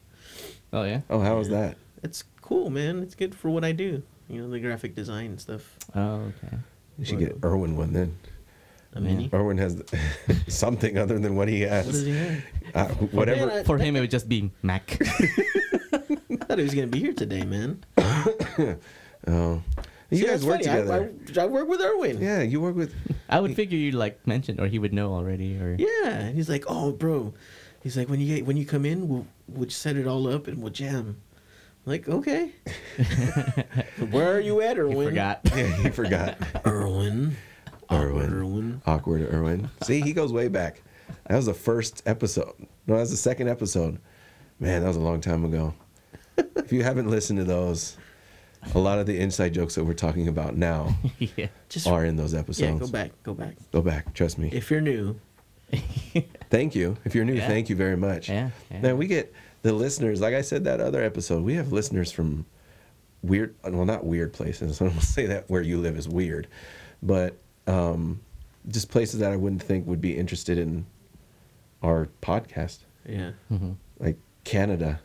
Oh, yeah? Oh, how was that? It's cool, man. It's good for what I do. You know, the graphic design stuff. Oh, okay. You should get Irwin one then. A Yeah. Mini. Irwin has something other than what he What does has. he have? Uh, whatever. For him, it would just be Mac. I thought he was gonna be here today, man. Oh, you See, guys work funny. together. I, I, I work with Erwin. yeah, you work with. I would figure you'd like mention, or he would know already, or Yeah, and he's like, "Oh, bro," he's like, "When you get when you come in, we'll we'll set it all up and we'll jam." I'm like, okay. Where are you at, he Erwin? forgot. Yeah, he forgot. Erwin. Awkward Erwin. Erwin. Awkward Irwin. See, he goes way back. That was the first episode. No, that was the second episode. Man, that was a long time ago. if you haven't listened to those, a lot of the inside jokes that we're talking about now yeah. Just are in those episodes. yeah, go back, go back. Go back. Trust me. If you're new, Thank you. If you're new, Yeah. thank you very much. Yeah, yeah. Man, we get the listeners. Like I said that other episode, we have listeners from weird. Well, not weird places. I don't say that where you live is weird, but um, just places that I wouldn't think would be interested in our podcast, yeah. Mhm. like Canada.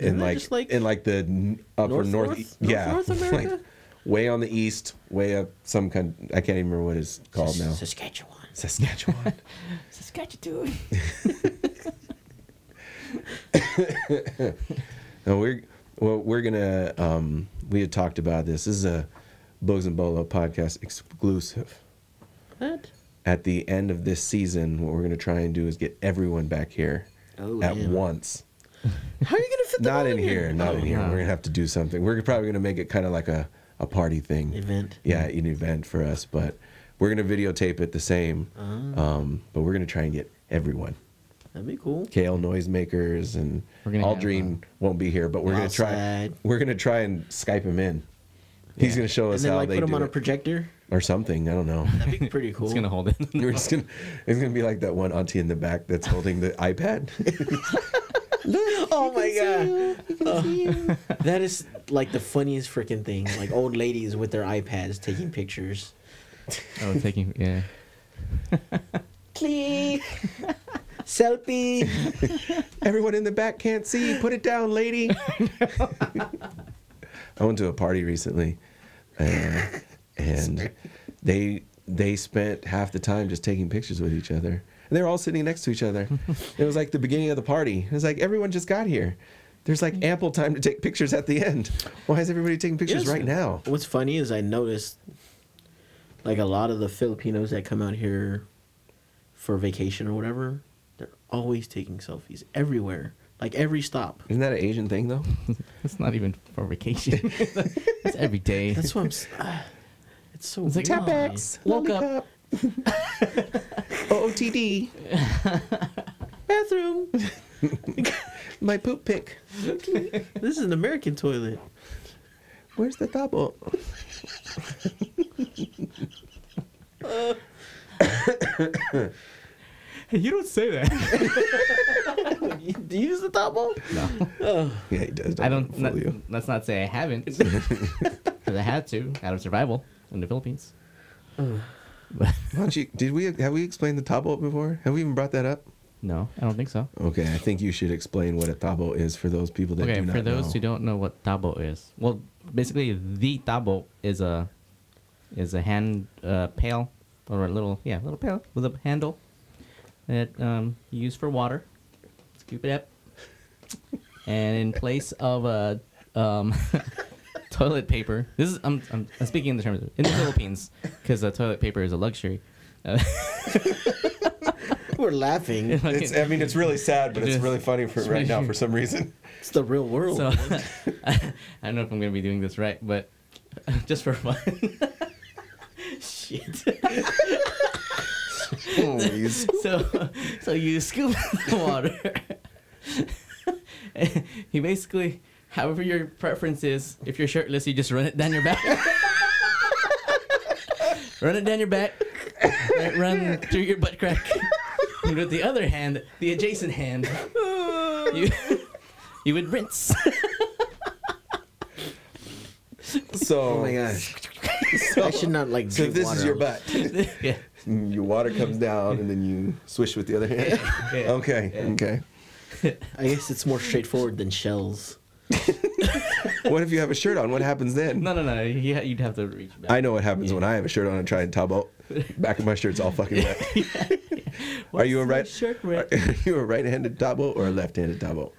Isn't In like, like in like the n- upper North- north, North- yeah, North America? like way on the east, way up some kind. I can't even remember what it's called Sas- now. Saskatchewan. Saskatchewan. Saskatchewan. No, we're well, we're gonna. Um, we had talked about this. This is a Bugs and Bolo podcast exclusive. What? At the end of this season, what we're gonna try and do is get everyone back here Oh, at damn. once. How are you gonna fit them Not all in here. Not in Oh, here. no. We're gonna have to do something. We're probably gonna make it kind of like a a party thing. Event. Yeah, an event for us. But we're gonna videotape it the same. Ah. Um, but we're gonna try and get everyone. That'd be cool. Kale noisemakers and We're gonna have, Aldrine uh, won't be here, but we're gonna try. Outside. We're gonna try and Skype him in. He's gonna show us And us then how like they put them do on a it. projector. or something. I don't know. That'd be pretty cool. It's gonna hold it. We're just gonna. It's gonna be like that one auntie in the back that's holding the iPad. oh my god. Oh. that is like the funniest freaking thing. Like old ladies with their iPads taking pictures. oh, taking yeah. Click. Selfie. Everyone in the back can't see. Put it down, lady. I went to a party recently, uh, and they they spent half the time just taking pictures with each other. And they were all sitting next to each other. it was like the beginning of the party. It was like everyone just got here. There's like ample time to take pictures at the end. Why is everybody taking pictures Yes. right now? What's funny is I noticed like a lot of the Filipinos that come out here for vacation or whatever, they're always taking selfies everywhere. Like every stop. Isn't that an Asian thing though? It's not even for vacation. it's every day. That's what I'm s- ah, It's so It's like, weird. Tapex. Woke up. Lollipop. OOTD. bathroom. My poop pick. this is an American toilet. Where's the double? Hey, you don't say that. Do you use the tabo? no, oh. Yeah, he does. I don't. fool Not, you. let's not say I haven't, because I had to out of survival in the Philippines. But Why don't you? Did we have we explained the tabo before? Have we even brought that up? no, I don't think so. Okay, I think you should explain what a tabo is for those people that Okay, do not know. for those know. who don't know what tabo is, well, basically the tabo is a is a hand uh, pail or a little yeah little pail with a handle that um, you use for water. Scoop it up, and in place of a um, toilet paper, this is I'm, I'm, I'm speaking in the terms of in the Philippines because uh, toilet paper is a luxury. Uh, We're laughing. It's, I mean, it's really sad, but it's really funny for right now for some reason. It's the real world. So I don't know if I'm gonna be doing this right, but just for fun. Shit. Please. So so you scoop the water. he basically, however your preference is, if you're shirtless, you just run it down your back. run it down your back. Right, run through your butt crack. And with the other hand, the adjacent hand, you you would rinse. So, oh my gosh. I should not like so drink this is your butt. yeah. Mm, your water comes down, and then you swish with the other hand. Yeah. Okay, okay. I guess it's more straightforward than shells. What if you have a shirt on? What happens then? No, no, no. You, ha- you'd have to reach back. I know what happens when I have a shirt on and try and tabo. Back of my shirt's all fucking wet. Are you a right? shirt Are red? you a right-handed tabo or a left-handed tabo?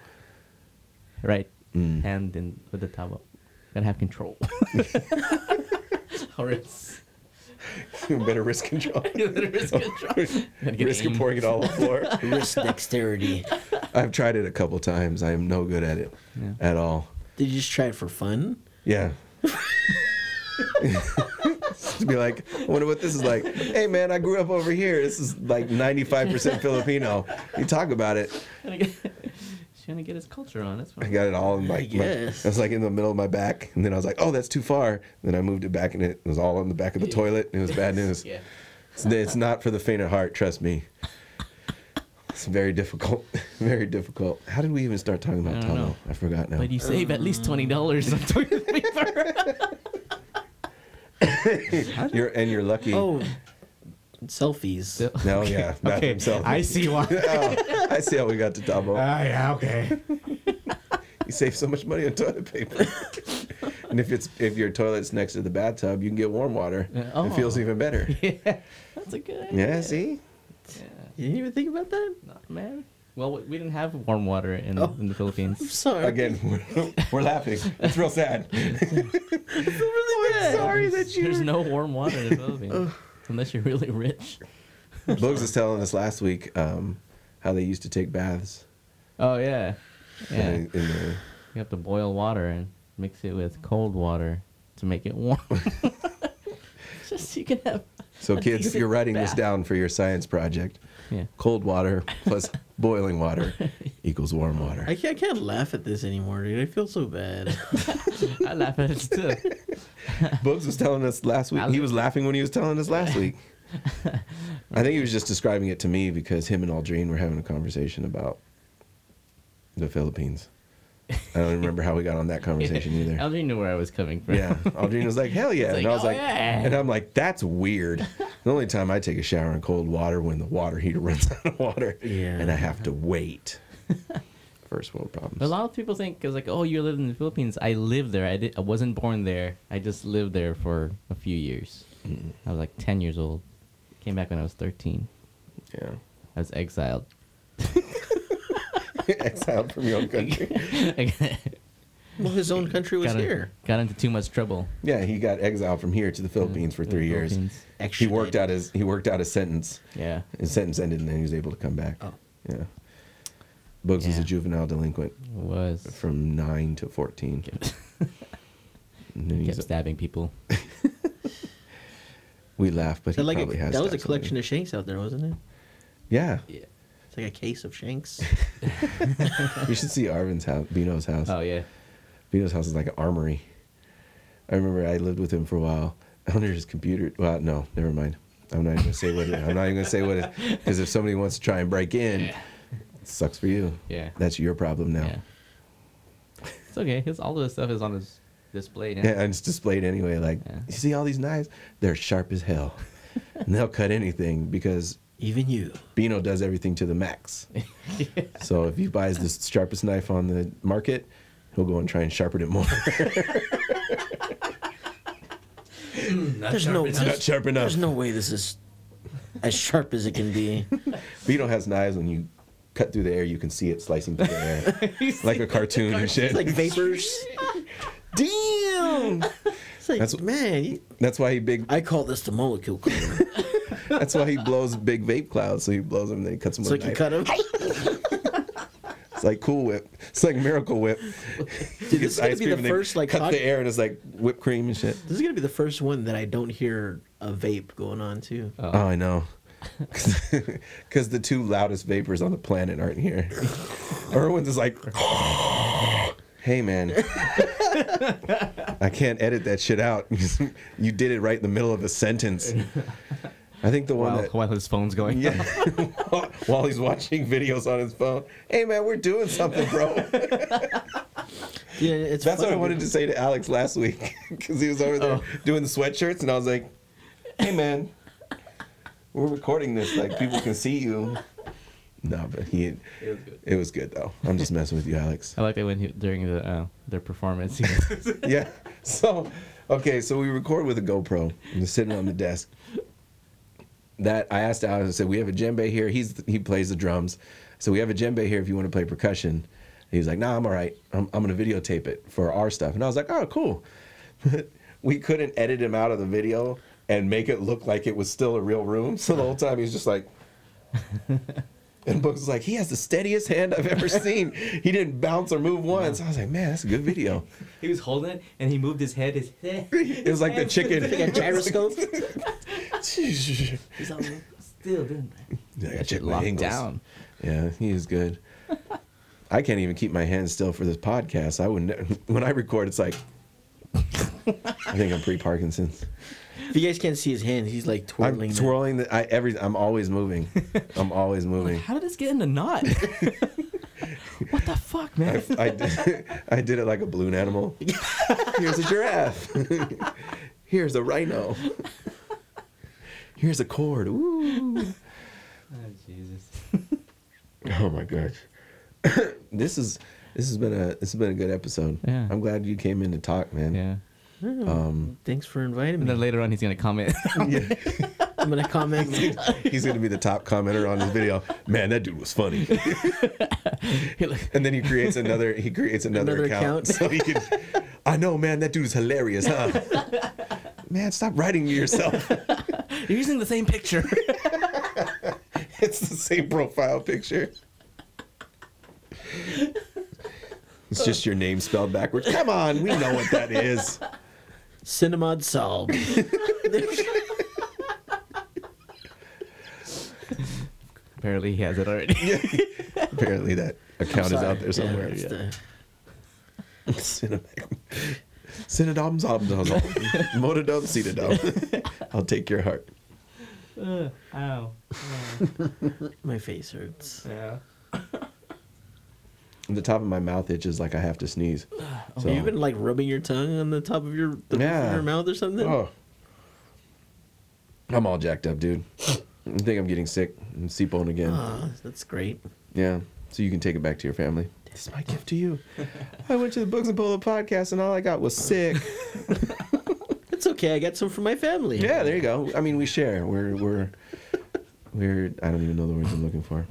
Right. Mm. Hand in with the towel. Gotta have control. or it's Better risk control. risk control. Gotta get risk of aim. pouring it all on the floor. Wrist dexterity. I've tried it a couple times. I am no good at it Yeah. at all. Did you just try it for fun? Yeah. to be like, I wonder what this is like. Hey man, I grew up over here. This is like 95% Filipino. You talk about it. Gotta get- She's trying to get his culture on. That's I fine. got it all in my, my guess. I was like in the middle of my back, and then I was like, oh, that's too far. Then I moved it back, and it was all on the back of the toilet. And it was bad news. Yeah. It's, it's not for the faint of heart, trust me. It's very difficult. Very difficult. How did we even start talking about I don't know. I forgot now. But you save at least twenty dollars on toilet paper. You're and you're lucky. Oh, selfies. No, yeah, bathroom selfie. I see why. oh, I see how we got to tabo. Ah, yeah, okay. You save so much money on toilet paper. and if it's if your toilet's next to the bathtub, you can get warm water. Oh. It feels even better. yeah, that's a good idea. Yeah, see? Yeah. You didn't even think about that? No, man. Well, we we didn't have warm water in, Oh. in the I'm Philippines. sorry. Again, we're, we're laughing. It's real sad. really bad. Sorry that you. There's no warm water in the Philippines unless you're really rich. Bugs was telling us last week um, how they used to take baths. Oh yeah, yeah. in in the- You have to boil water and mix it with cold water to make it warm. Just so you can have. so, kids, you're writing this down for your science project. Yeah. Cold water plus boiling water equals warm water. I can't, I can't laugh at this anymore, dude. I feel so bad. I laugh at it too. Bugs was telling us last week. Was- He was laughing when he was telling us last week. I think he was just describing it to me because him and Aldrine were having a conversation about the Philippines. I don't remember how we got on that conversation either. Aldrine knew where I was coming from. Yeah, Aldrine was like, "Hell yeah!" He's and I was "Oh, like, yeah." and I'm like, "That's weird." The only time I take a shower in cold water when the water heater runs out of water, Yeah. and I have to wait. First world problems. A lot of people think because like, oh, you live in the Philippines. I lived there. I did. I wasn't born there. I just lived there for a few years. I was like ten years old. Came back when I was thirteen. Yeah, I was exiled. exiled from your own country. Well, his own country was got, in- here. got into too much trouble. Yeah, he got exiled from here to the Philippines for three years. Philippines. He worked out his he worked out his sentence. Yeah. His sentence ended, and then he was able to come back. Oh. Yeah. Bugs was a Yeah. juvenile delinquent was. from nine to fourteen. Kept, And then he's- kept stabbing people. we laugh, but he That, like a, has. that was a stabbed collection somebody. of shanks out there, wasn't it? Yeah, Yeah. It's like a case of shanks. you should see Arvin's house, Bino's house. Oh yeah. Bino's house is like an armory. I remember I lived with him for a while. Under his computer. Well, no, never mind. I'm not even gonna say what. It, I'm not even gonna say what it. Because if somebody wants to try and break in, it sucks for you. Yeah. That's your problem now. Yeah. It's okay. His all of his stuff is on his display now. Yeah, and it's displayed anyway. Like, Yeah. you see all these knives? They're sharp as hell. and they'll cut anything because Even you. Beano does everything to the max. So if he buys the sharpest knife on the market, he'll go and try and sharpen it more. There's no, Not sharp enough. there's no way this is as sharp as it can be. Beano has knives when you cut through the air, you can see it slicing through the air. like a cartoon and shit. It's like vapors. damn. It's like, That's- man, you, That's why he big. I call this the molecule cleaner. That's why he blows big vape clouds. So he blows them, and then he cuts them so with you a can knife. cut them. It's like Cool Whip. It's like Miracle Whip. He this is gonna be the first, like, cut hot- the air and it's like whipped cream and shit. This is gonna be the first one that I don't hear a vape going on too. Oh, oh I know. Because the two loudest vapors on the planet aren't here. Erwin's is like, hey man, I can't edit that shit out. you did it right in the middle of a sentence. I think the one While, that while his phone's going. yeah, while he's watching videos on his phone. Hey man, we're doing something, bro. Yeah, it's That's what I wanted to say to Alex last week because he was over there Oh. doing the sweatshirts, and I was like, "Hey man, we're recording this. Like people can see you." No, but he. It was good. It was good though. I'm just messing with you, Alex. I like it when he, during the uh, their performance. Yeah. So, okay, so we record with a GoPro and it's sitting on the desk. That I asked Alex. I said, "We have a djembe here. He's he plays the drums. So we have a djembe here if you want to play percussion." He was like, "Nah, I'm all right. I'm, I'm gonna videotape it for our stuff." And I was like, "Oh, cool." But we couldn't edit him out of the video and make it look like it was still a real room. So the whole time he's just like. And Bugs was like, he has the steadiest hand I've ever seen. He didn't bounce or move once. I was like, man, that's a good video. he was holding it and he moved his head. His head. It was like the chicken. Like a gyroscope. He's all still doing that. Yeah, I gotta That check my locked angles. down. Yeah, he is good. I can't even keep my hands still for this podcast. I wouldn't. When I record, it's like I think I'm pre-Parkinson's. If you guys can't see his hand, he's like twirling. I'm twirling. twirling. The, I every. I'm always moving. I'm always moving. How did this get in the knot? what the fuck, man? I, I, did, I did it like a balloon animal. Here's a giraffe. Here's a rhino. Here's a cord. Ooh. oh, Jesus. Oh my gosh. this is this has been a this has been a good episode. Yeah. I'm glad you came in to talk, man. Yeah. Um, Thanks for inviting me. And then later on, he's gonna comment. yeah. I'm gonna comment. He's gonna be the top commenter on this video. Man, that dude was funny. And then he creates another he creates another, Another account, account. so he can. I know, man. That dude's hilarious, huh? Man, stop writing to yourself. You're using the same picture. It's the same profile picture. It's just your name spelled backwards. Come on, we know what that is. Cinemod solved. Apparently, he has it already. Apparently, that account is out there somewhere. Yeah, it's the- Cinemac. Cinedom Zomdom. Motodom Cedadom. I'll take your heart. Uh, ow. my face hurts. Yeah. The top of my mouth itches like I have to sneeze. So, Have you been like rubbing your tongue on the top of your, the roof Yeah. of your mouth or something? oh. I'm all jacked up, dude. I think I'm getting sick. I'm seapoing again. Ah, that's great. Yeah. So you can take it back to your family. This is my gift to you. I went to the Bugs and Bolo podcast and all I got was sick. It's okay. I got some for my family. yeah, there you go. I mean, we share. We're we're we're. I don't even know the words I'm looking for.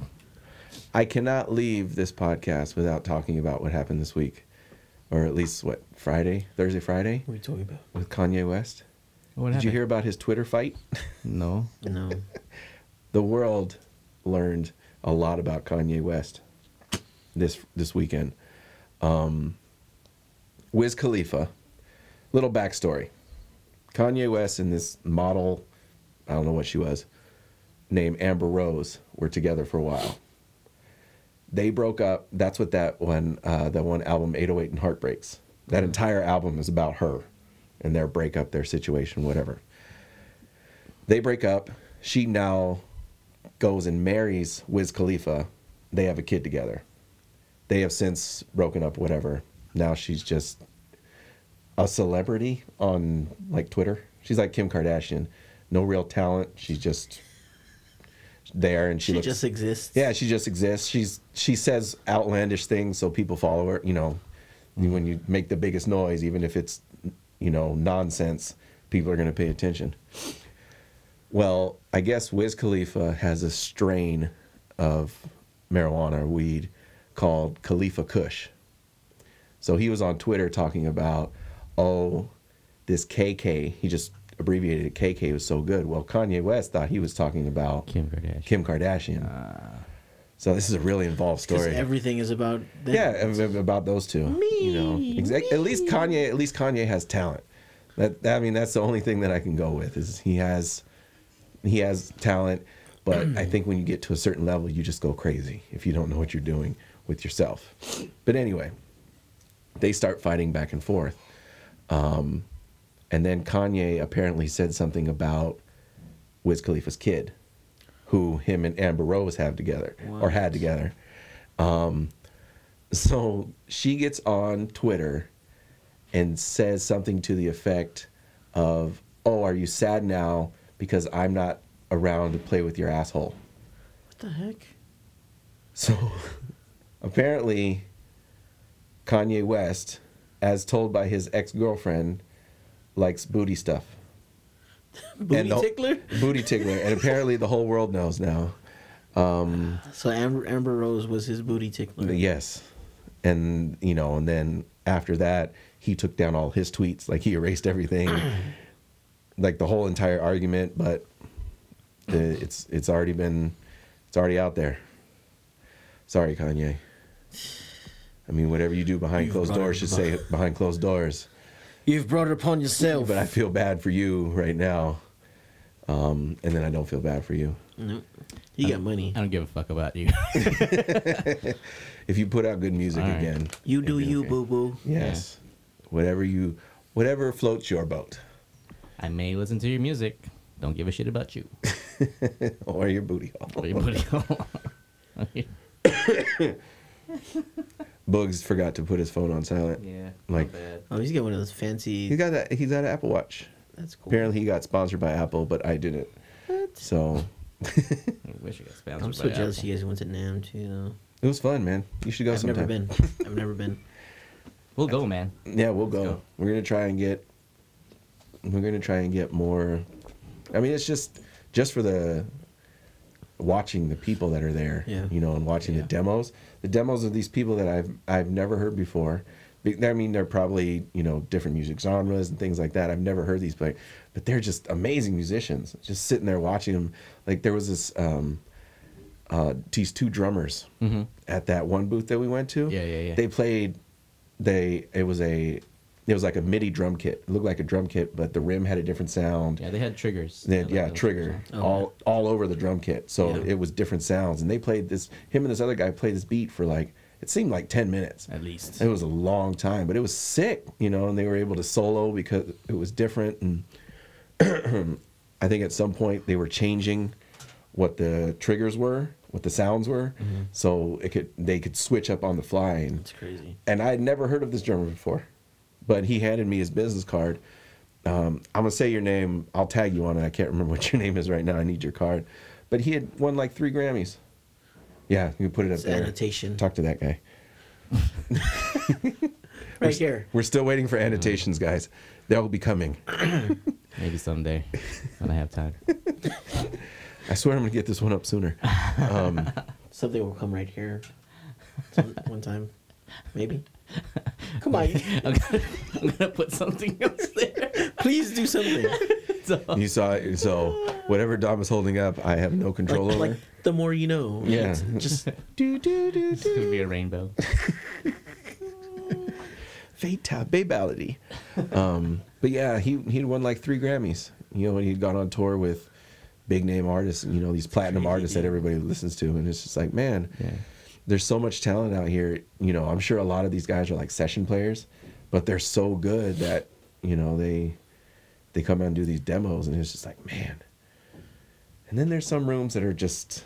I cannot leave this podcast without talking about what happened this week, or at least what Friday, Thursday, Friday What are you talking about? with Kanye West. What Did you hear about his Twitter fight? No. No. the world learned a lot about Kanye West this this weekend. Um, Wiz Khalifa, little backstory. Kanye West and this model, I don't know what she was, named Amber Rose, were together for a while. They broke up. That's what that one uh, that one album 808 and Heartbreaks. That entire album is about her and their breakup, their situation, whatever. They break up. she now goes and marries Wiz Khalifa. They have a kid together. They have since broken up, whatever. Now she's just a celebrity on like Twitter. She's like Kim Kardashian. No real talent. She's just there and she, She looks just exists. yeah, she just exists. She's she says outlandish things, so people follow her. You know, when you make the biggest noise, even if it's you know nonsense, people are going to pay attention. Well, I guess Wiz Khalifa has a strain of marijuana or weed called Khalifa Kush. So he was on Twitter talking about, oh, this KK. He just abbreviated it. KK was so good. Well, Kanye West thought he was talking about Kim Kardashian. Kim Kardashian. Ah. so this is a really involved story. everything is about them. yeah, ab- ab- about those two. You know, exact, at least Kanye. At least Kanye has talent. That, that I mean, that's the only thing that I can go with is he has, he has talent. But I think when you get to a certain level, you just go crazy if you don't know what you're doing with yourself. But anyway, they start fighting back and forth. Um, and then Kanye apparently said something about Wiz Khalifa's kid, who him and Amber Rose have together or had together. Um, so she gets on Twitter and says something to the effect of, "Oh, are you sad now because I'm not around to play with your asshole?" What the heck? So apparently, Kanye West, as told by his ex girlfriend, likes booty stuff. Booty the- tickler? Booty tickler. and apparently, the whole world knows now. Um, so Amber, Amber Rose was his booty tickler. Yes. And, you know, and then after that, he took down all his tweets. Like, he erased everything, like the whole entire argument, but it's it's already been, it's already out there. Sorry, Kanye. I mean, whatever you do behind You've closed doors should say behind closed doors. You've brought it upon yourself. But I feel bad for you right now. Um, and then I don't feel bad for you. No. You got money. I don't give a fuck about you. If you put out good music All right. again, You do you, okay. boo boo. Yes. Whatever you, whatever floats your boat I may listen to your music. Don't give a shit about you. or your booty hole. Or your booty hole. Bugs forgot to put his phone on silent. yeah. Like- bad. Oh, he's got one of those fancy. He's got that. He's got an Apple Watch. That's cool. Apparently, he got sponsored by Apple, but I didn't. So I wish I got sponsored I'm so by jealous Apple. you guys went to NAMM too, though. it was fun, man. You should go I've sometime. never been. I've never been. We'll go, man. Yeah, we'll go. go. We're gonna try and get. We're gonna try and get more. I mean, it's just just for the watching the people that are there. Yeah. You know, and watching Yeah. the demos. The demos of these people that I've I've never heard before. I mean, they're probably you know different music genres and things like that. I've never heard these play, but they're just amazing musicians. Just sitting there watching them. Like there was this. um uh, these two drummers at that one booth that we went to. Mm-hmm. Yeah, yeah, yeah. They played. They it was a it was like a MIDI drum kit. It looked like a drum kit, but the rim had a different sound. Yeah, they had triggers. They had, like oh, yeah, those trigger. Oh, all all over the drum kit. So Yeah. it was different sounds, and they played this. Him and this other guy played this beat for like it seemed like ten minutes. At least. It was a long time, but it was sick, you know. And they were able to solo because it was different. And I think at some point they were changing what the triggers were, what the sounds were, mm-hmm. so it could they could switch up on the fly. And It's crazy. and I had never heard of this drummer before, but he handed me his business card. Um, I'm gonna say your name. I'll tag you on it. I can't remember what your name is right now. I need your card. But he had won like three Grammys. Yeah, you can put it up It's there. annotation. Talk to that guy. Right here. We're still waiting for annotations, guys. They'll be coming. Maybe someday when I have time. I swear I'm gonna get this one up sooner. Um, Something will come right here. Some, one time. Maybe. Come on. I'm gonna, I'm gonna put something else there. Please do something. So, you saw it. So whatever Dom is holding up, I have no Like, control over. like the more you know. Yeah. It's Just do do do it's gonna do. be a rainbow. Fatality. Um, but yeah, he he'd won like three Grammys. You know, when he'd gone on tour with big name artists. You know, these platinum artists that everybody listens to, and it's just like, man, Yeah. There's so much talent out here. You know, I'm sure a lot of these guys are like session players, but they're so good that you know they they come out and do these demos, and it's just like, man. And then there's some rooms that are just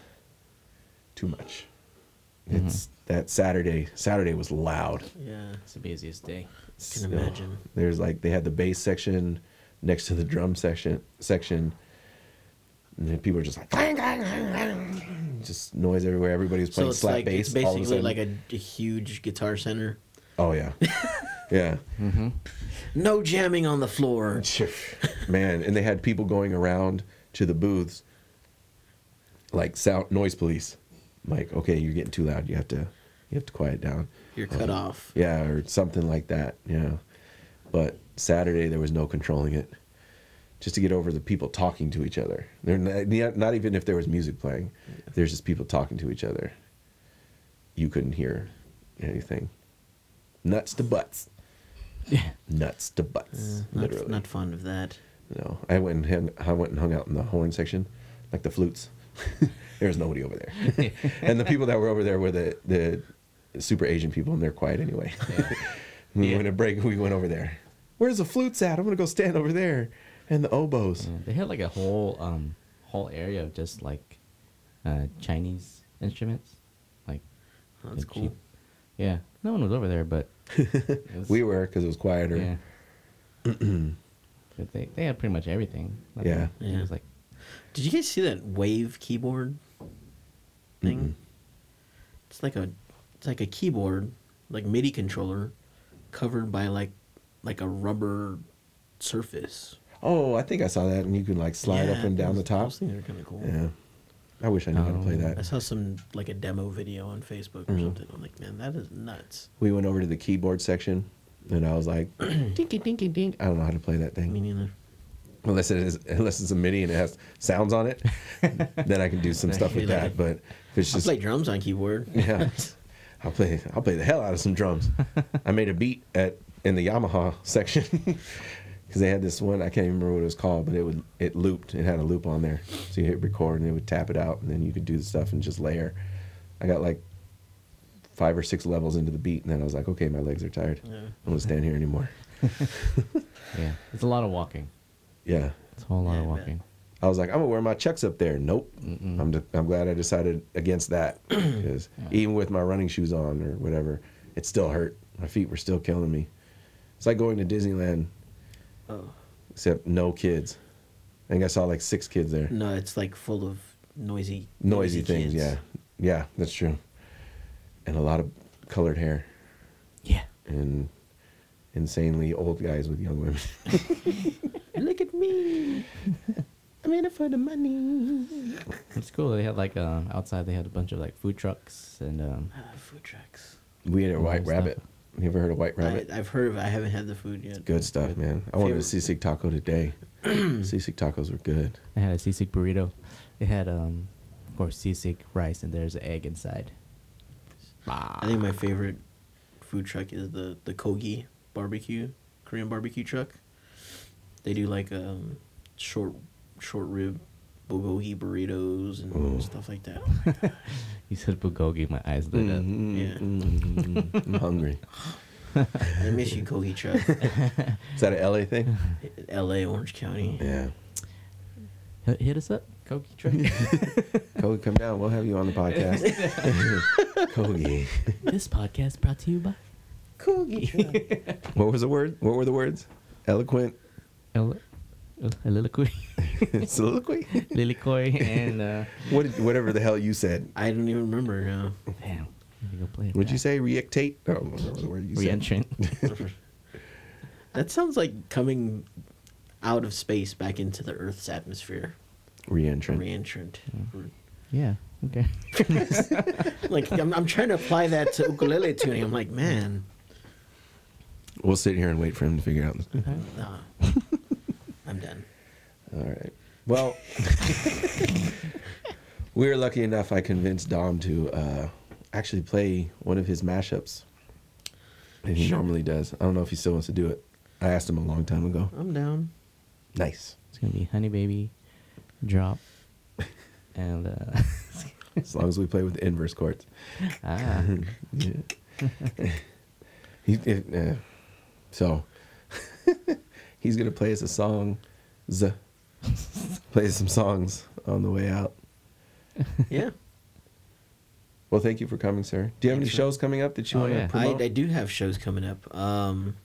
too much. Mm-hmm. It's that Saturday. Saturday was loud. Yeah, It's the busiest day. I can So, imagine. There's like they had the bass section next to the drum section section. And then people are just like clang, clang, clang. Just noise everywhere. Everybody was playing it's slap like bass. it's all of a basically sudden. like a, a huge guitar center. oh yeah, yeah. Mm-hmm. No jamming on the floor. Man, and they had people going around to the booths, like sound noise police. Like, okay, you're getting too loud. You have to, you have to quiet down. You're cut um, off. Yeah, or something like that. Yeah. But Saturday there was no controlling it. Just to get over the people talking to each other. They're not, not even if there was music playing. There's just people talking to each other. You couldn't hear anything. Nuts to butts. Yeah. Nuts to butts. Not, literally. not fond of that. No, I went and hung, I went and hung out in the horn section, like the flutes. there was nobody over there, and the people that were over there were the the super Asian people, and they're quiet anyway. we Yeah. went a break. We went over there. Where's the flutes at? I'm gonna go stand over there, and the oboes. Yeah, they had like a whole um whole area of just like uh Chinese instruments. Like Oh, That's cool. cheap. Yeah. No one was over there, but was- We were because it was quieter. Yeah. but they they had pretty much everything. Nothing- Yeah. It was like Did you guys see that wave keyboard thing? It's like a it's like a keyboard, like MIDI controller, covered by like like a rubber surface. Oh, I think I saw that, and you can like slide up and down the top. Those things are kind of cool. Yeah. I wish I knew how to play that. I saw some like a demo video on Facebook or Mhm. something. I'm like, man, that is nuts. We went over to the keyboard section, and I was like, dinky dinky dink. I don't know how to play that thing. Me neither. unless it is unless it's a MIDI and it has sounds on it, then I can do some stuff with Like that. it. But if it's I just play drums on keyboard. yeah, I'll play I'll play the hell out of some drums. I made a beat at in the Yamaha section because they had this one I can't even remember what it was called, but it would it looped. It had a loop on there, so you hit record and it would tap it out, and then you could do the stuff and just layer. I got like five or six levels into the beat, and then I was like, okay, my legs are tired. Yeah. I don't want to stand here anymore. yeah. It's a lot of walking. Yeah. It's a whole lot Yeah, of I bet. walking. I was like, I'm gonna wear my chucks up there. Nope. I'm de- I'm glad I decided against that because even with my running shoes on or whatever, it still hurt. My feet were still killing me. It's like going to Disneyland, Oh. except no kids. I think I saw like six kids there. No, it's like full of noisy, Noisy things, kids. yeah, yeah, that's true. And a lot of colored hair Yeah. and insanely old guys with young women. Look at me. I'm in it for the money. It's cool. They had like um outside they had a bunch of like food trucks and um Ah, food trucks. we had a white Nice rabbit. You ever heard of white rabbit? I, I've heard of. it. I haven't had the food yet. Good stuff, man. I wanted a Favorite- sisig taco today. sisig tacos were good. they had a sisig burrito. They had um of course sisig rice and there's an egg inside. I think my favorite food truck is the the Kogi barbecue, Korean barbecue truck. They do like um short short rib bulgogi burritos and Ooh. stuff like that. You said bulgogi, my eyes lit up. Mhm, Yeah. mhm. I'm hungry. I miss you, Kogi truck. Is that an LA thing? L.A. Orange County. Yeah. Hit, hit us up, Kogi truck. Kogi, come down. We'll have you on the podcast. Kogi. this podcast brought to you by Kogi truck. What was the word? What were the words? Eloquent. El- El- Lilikoi, Soliloquy. Lilikoi, and uh, what did, whatever the hell you said. I don't even remember damn, let me go play. it Would you back. say reactate? Oh, what was the word you said? Reentrant. That sounds like coming out of space back into the Earth's atmosphere. Reentrant. Reentrant. yeah. Okay. like I'm, I'm trying to apply that to ukulele tuning. I'm like, man, We'll sit here and wait for him to figure out. nah. I'm done. All right. Well, we were lucky enough. I convinced Dom to uh, actually play one of his mashups. And he Sure. normally does. I don't know if he still wants to do it. I asked him a long time ago. I'm down. Nice. It's gonna be Honey Baby, Drop, and uh, As long as we play with the inverse chords. ah, Yeah. he, it, uh, so he's gonna play us a song. Z. Play some songs on the way out. Yeah. Well, thank you for coming, sir. Do you have any shows coming up that you Oh, want to yeah. I, promote? I do have shows coming up. Um,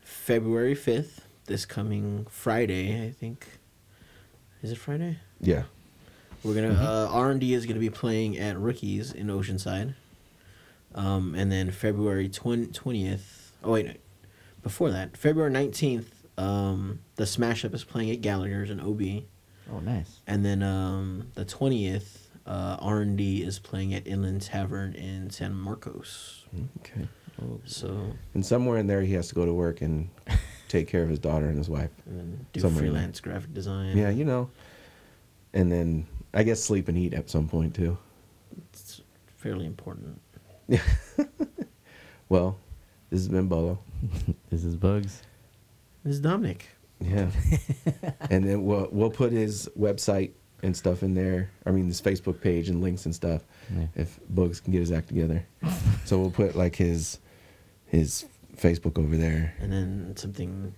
February 5th, this coming Friday, I think. Is it Friday? yeah. We're gonna uh, R and D is gonna be playing at Rookies in Oceanside, um, and then February twentieth. Oh wait, no. before that, February nineteenth, um, the Smash Up is playing at Gallagher's in OB, Oh, nice. and then um, the twentieth, uh, R and D is playing at Inland Tavern in San Marcos. Okay. Oh, So And somewhere in there, he has to go to work and take care of his daughter and his wife. and then do Somewhere freelance graphic design. Yeah, you know. And then I guess sleep and eat at some point too. it's fairly important. Yeah. Well, this has been Bolo. this is Bugs. This is Dominic. Yeah. and then we'll we'll put his website and stuff in there. I mean, his Facebook page and links and stuff. Yeah. If Bugs can get his act together, so we'll put like his his Facebook over there, And then something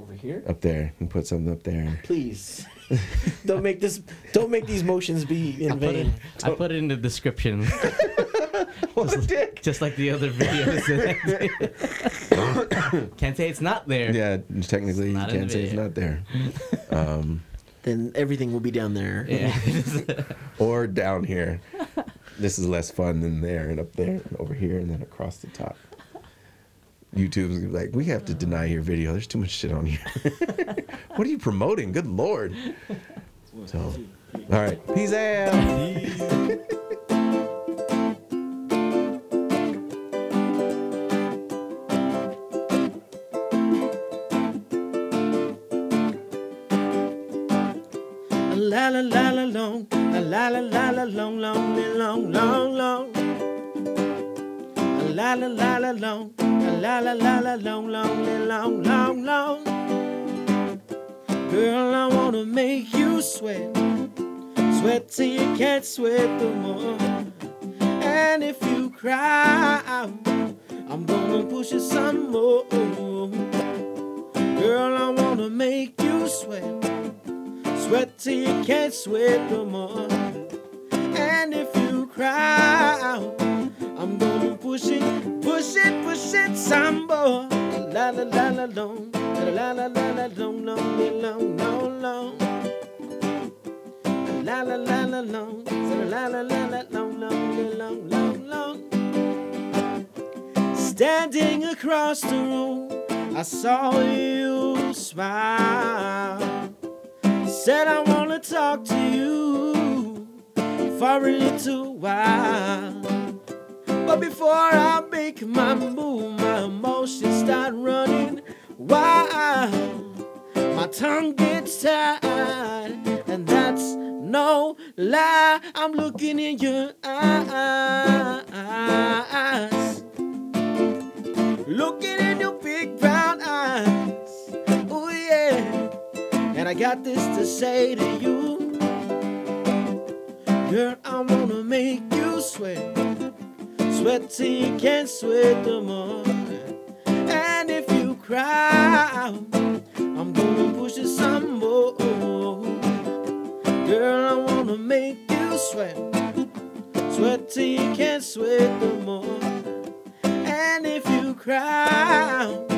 over here. up there, and put something up there. Please, don't make this. Don't make these motions be in I put, it, vain. I put it in the description, What a dick! just like the other videos. Can't say it's not there. Yeah, technically you can't the say it's not there. Um, Then everything will be down there. Yeah. or down here. This is less fun than there and up there and over here and then across the top. YouTube's gonna like, we have to deny your video. There's too much shit on here. what are you promoting? Good lord. So, all right, peace out. La la la la la la long, long, long, long, long. La la la la long, la la la la long, long, long, long, long. Girl, I wanna make you sweat, sweat till you can't sweat no more. And if you cry, I'm gonna push you some more. Girl, I wanna make you sweat. Sweat till you can't sweat no more. And if you cry, I'm gonna push it, push it, push it some more. La la la la long, la la la la long, long, long, long, long. La la la la long, la la la la long, long, long, long, long. Standing across the room, I saw you smile. Said I wanna talk to you for a little while. But before I make my move, my emotions start running wild. My tongue gets tied, and that's no lie. I'm looking in your eyes, looking in your big brown eyes. And I got this to say to you. Girl, I wanna make you sweat. Sweat till you can't sweat no more. And if you cry, I'm gonna push it some more. Girl, I wanna make you sweat. Sweat till you can't sweat no more. And if you cry,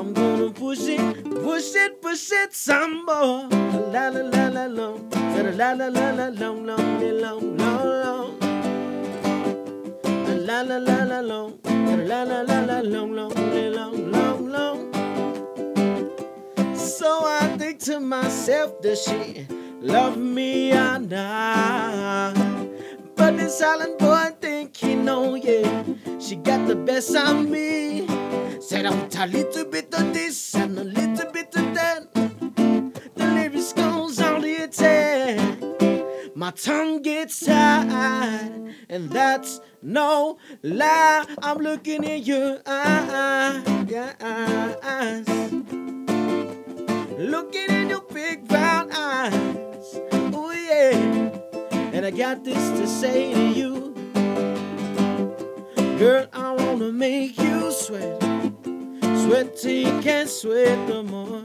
I'm gonna push it, push it, push it some more. La la la la long, la la la la long, long, long, long, long. La la la la long, la la la la long, long, long, long, long. So I think to myself, does she love me or not? But this silent boy think he know, yeah, she got the best of me. Said I'm a little bit of this and a little bit of that. The lyrics goes on the attack. My tongue gets tied, and that's no lie. I'm looking in your eyes, looking in your big brown eyes. Oh yeah, and I got this to say to you, girl. I wanna make you sweat. Sweat till you can't sweat no more.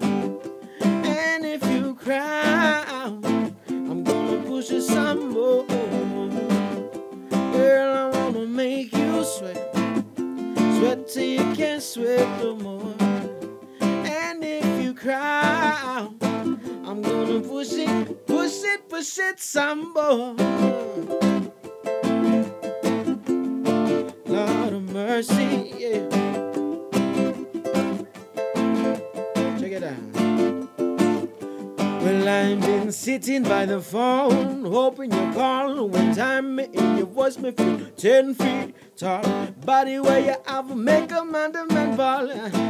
And if you cry, I'm gonna push it some more. Girl, I wanna make you sweat. Sweat till you can't sweat no more. And if you cry, I'm gonna push it, push it, push it some more. Lord of mercy, yeah. It out. Well, I've been sitting by the phone, hoping you call. When time in your voice me feel ten feet tall. Body where you have a make a man the man ball.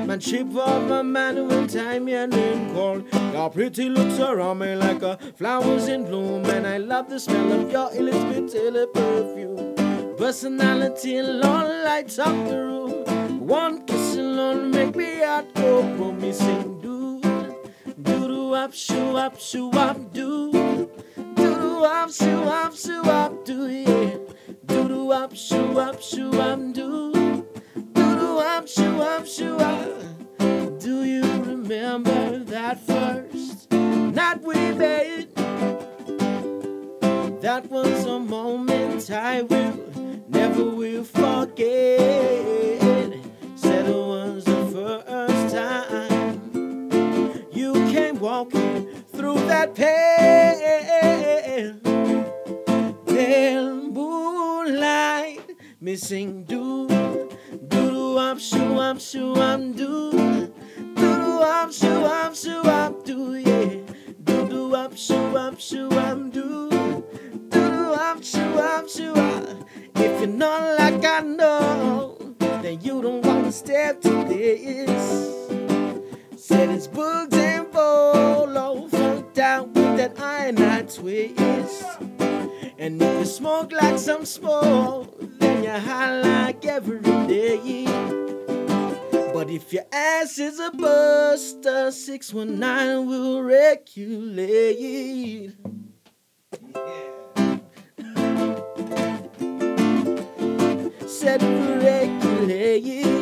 Man chip off my man when time your name call. Your pretty looks around me like a flowers in bloom, and I love the smell of your Elizabeth Taylor perfume. Personality alone lights up the room. One kiss alone make me heart go boom. Me up shoo up shoo up do do up shoo up shoo up do yeah do do up shoo up shoo up do do do up shoo up shoo up. Do you remember that first night we made? That was a moment I will never will forget. Said it was the first time walking through that pale, pale moonlight, missing do do do up shoo up shoo up do do do up shoo up shoo up do yeah do do up shoo up shoo up do do do shoo up shoo up. If you're not like I know, then you don't wanna step to this. Said it's booked and full, all funked out with that iron twist. And if you smoke like some smoke, then you're high like every day. But if your ass is a buster, 619 will regulate. Yeah. Said regulate.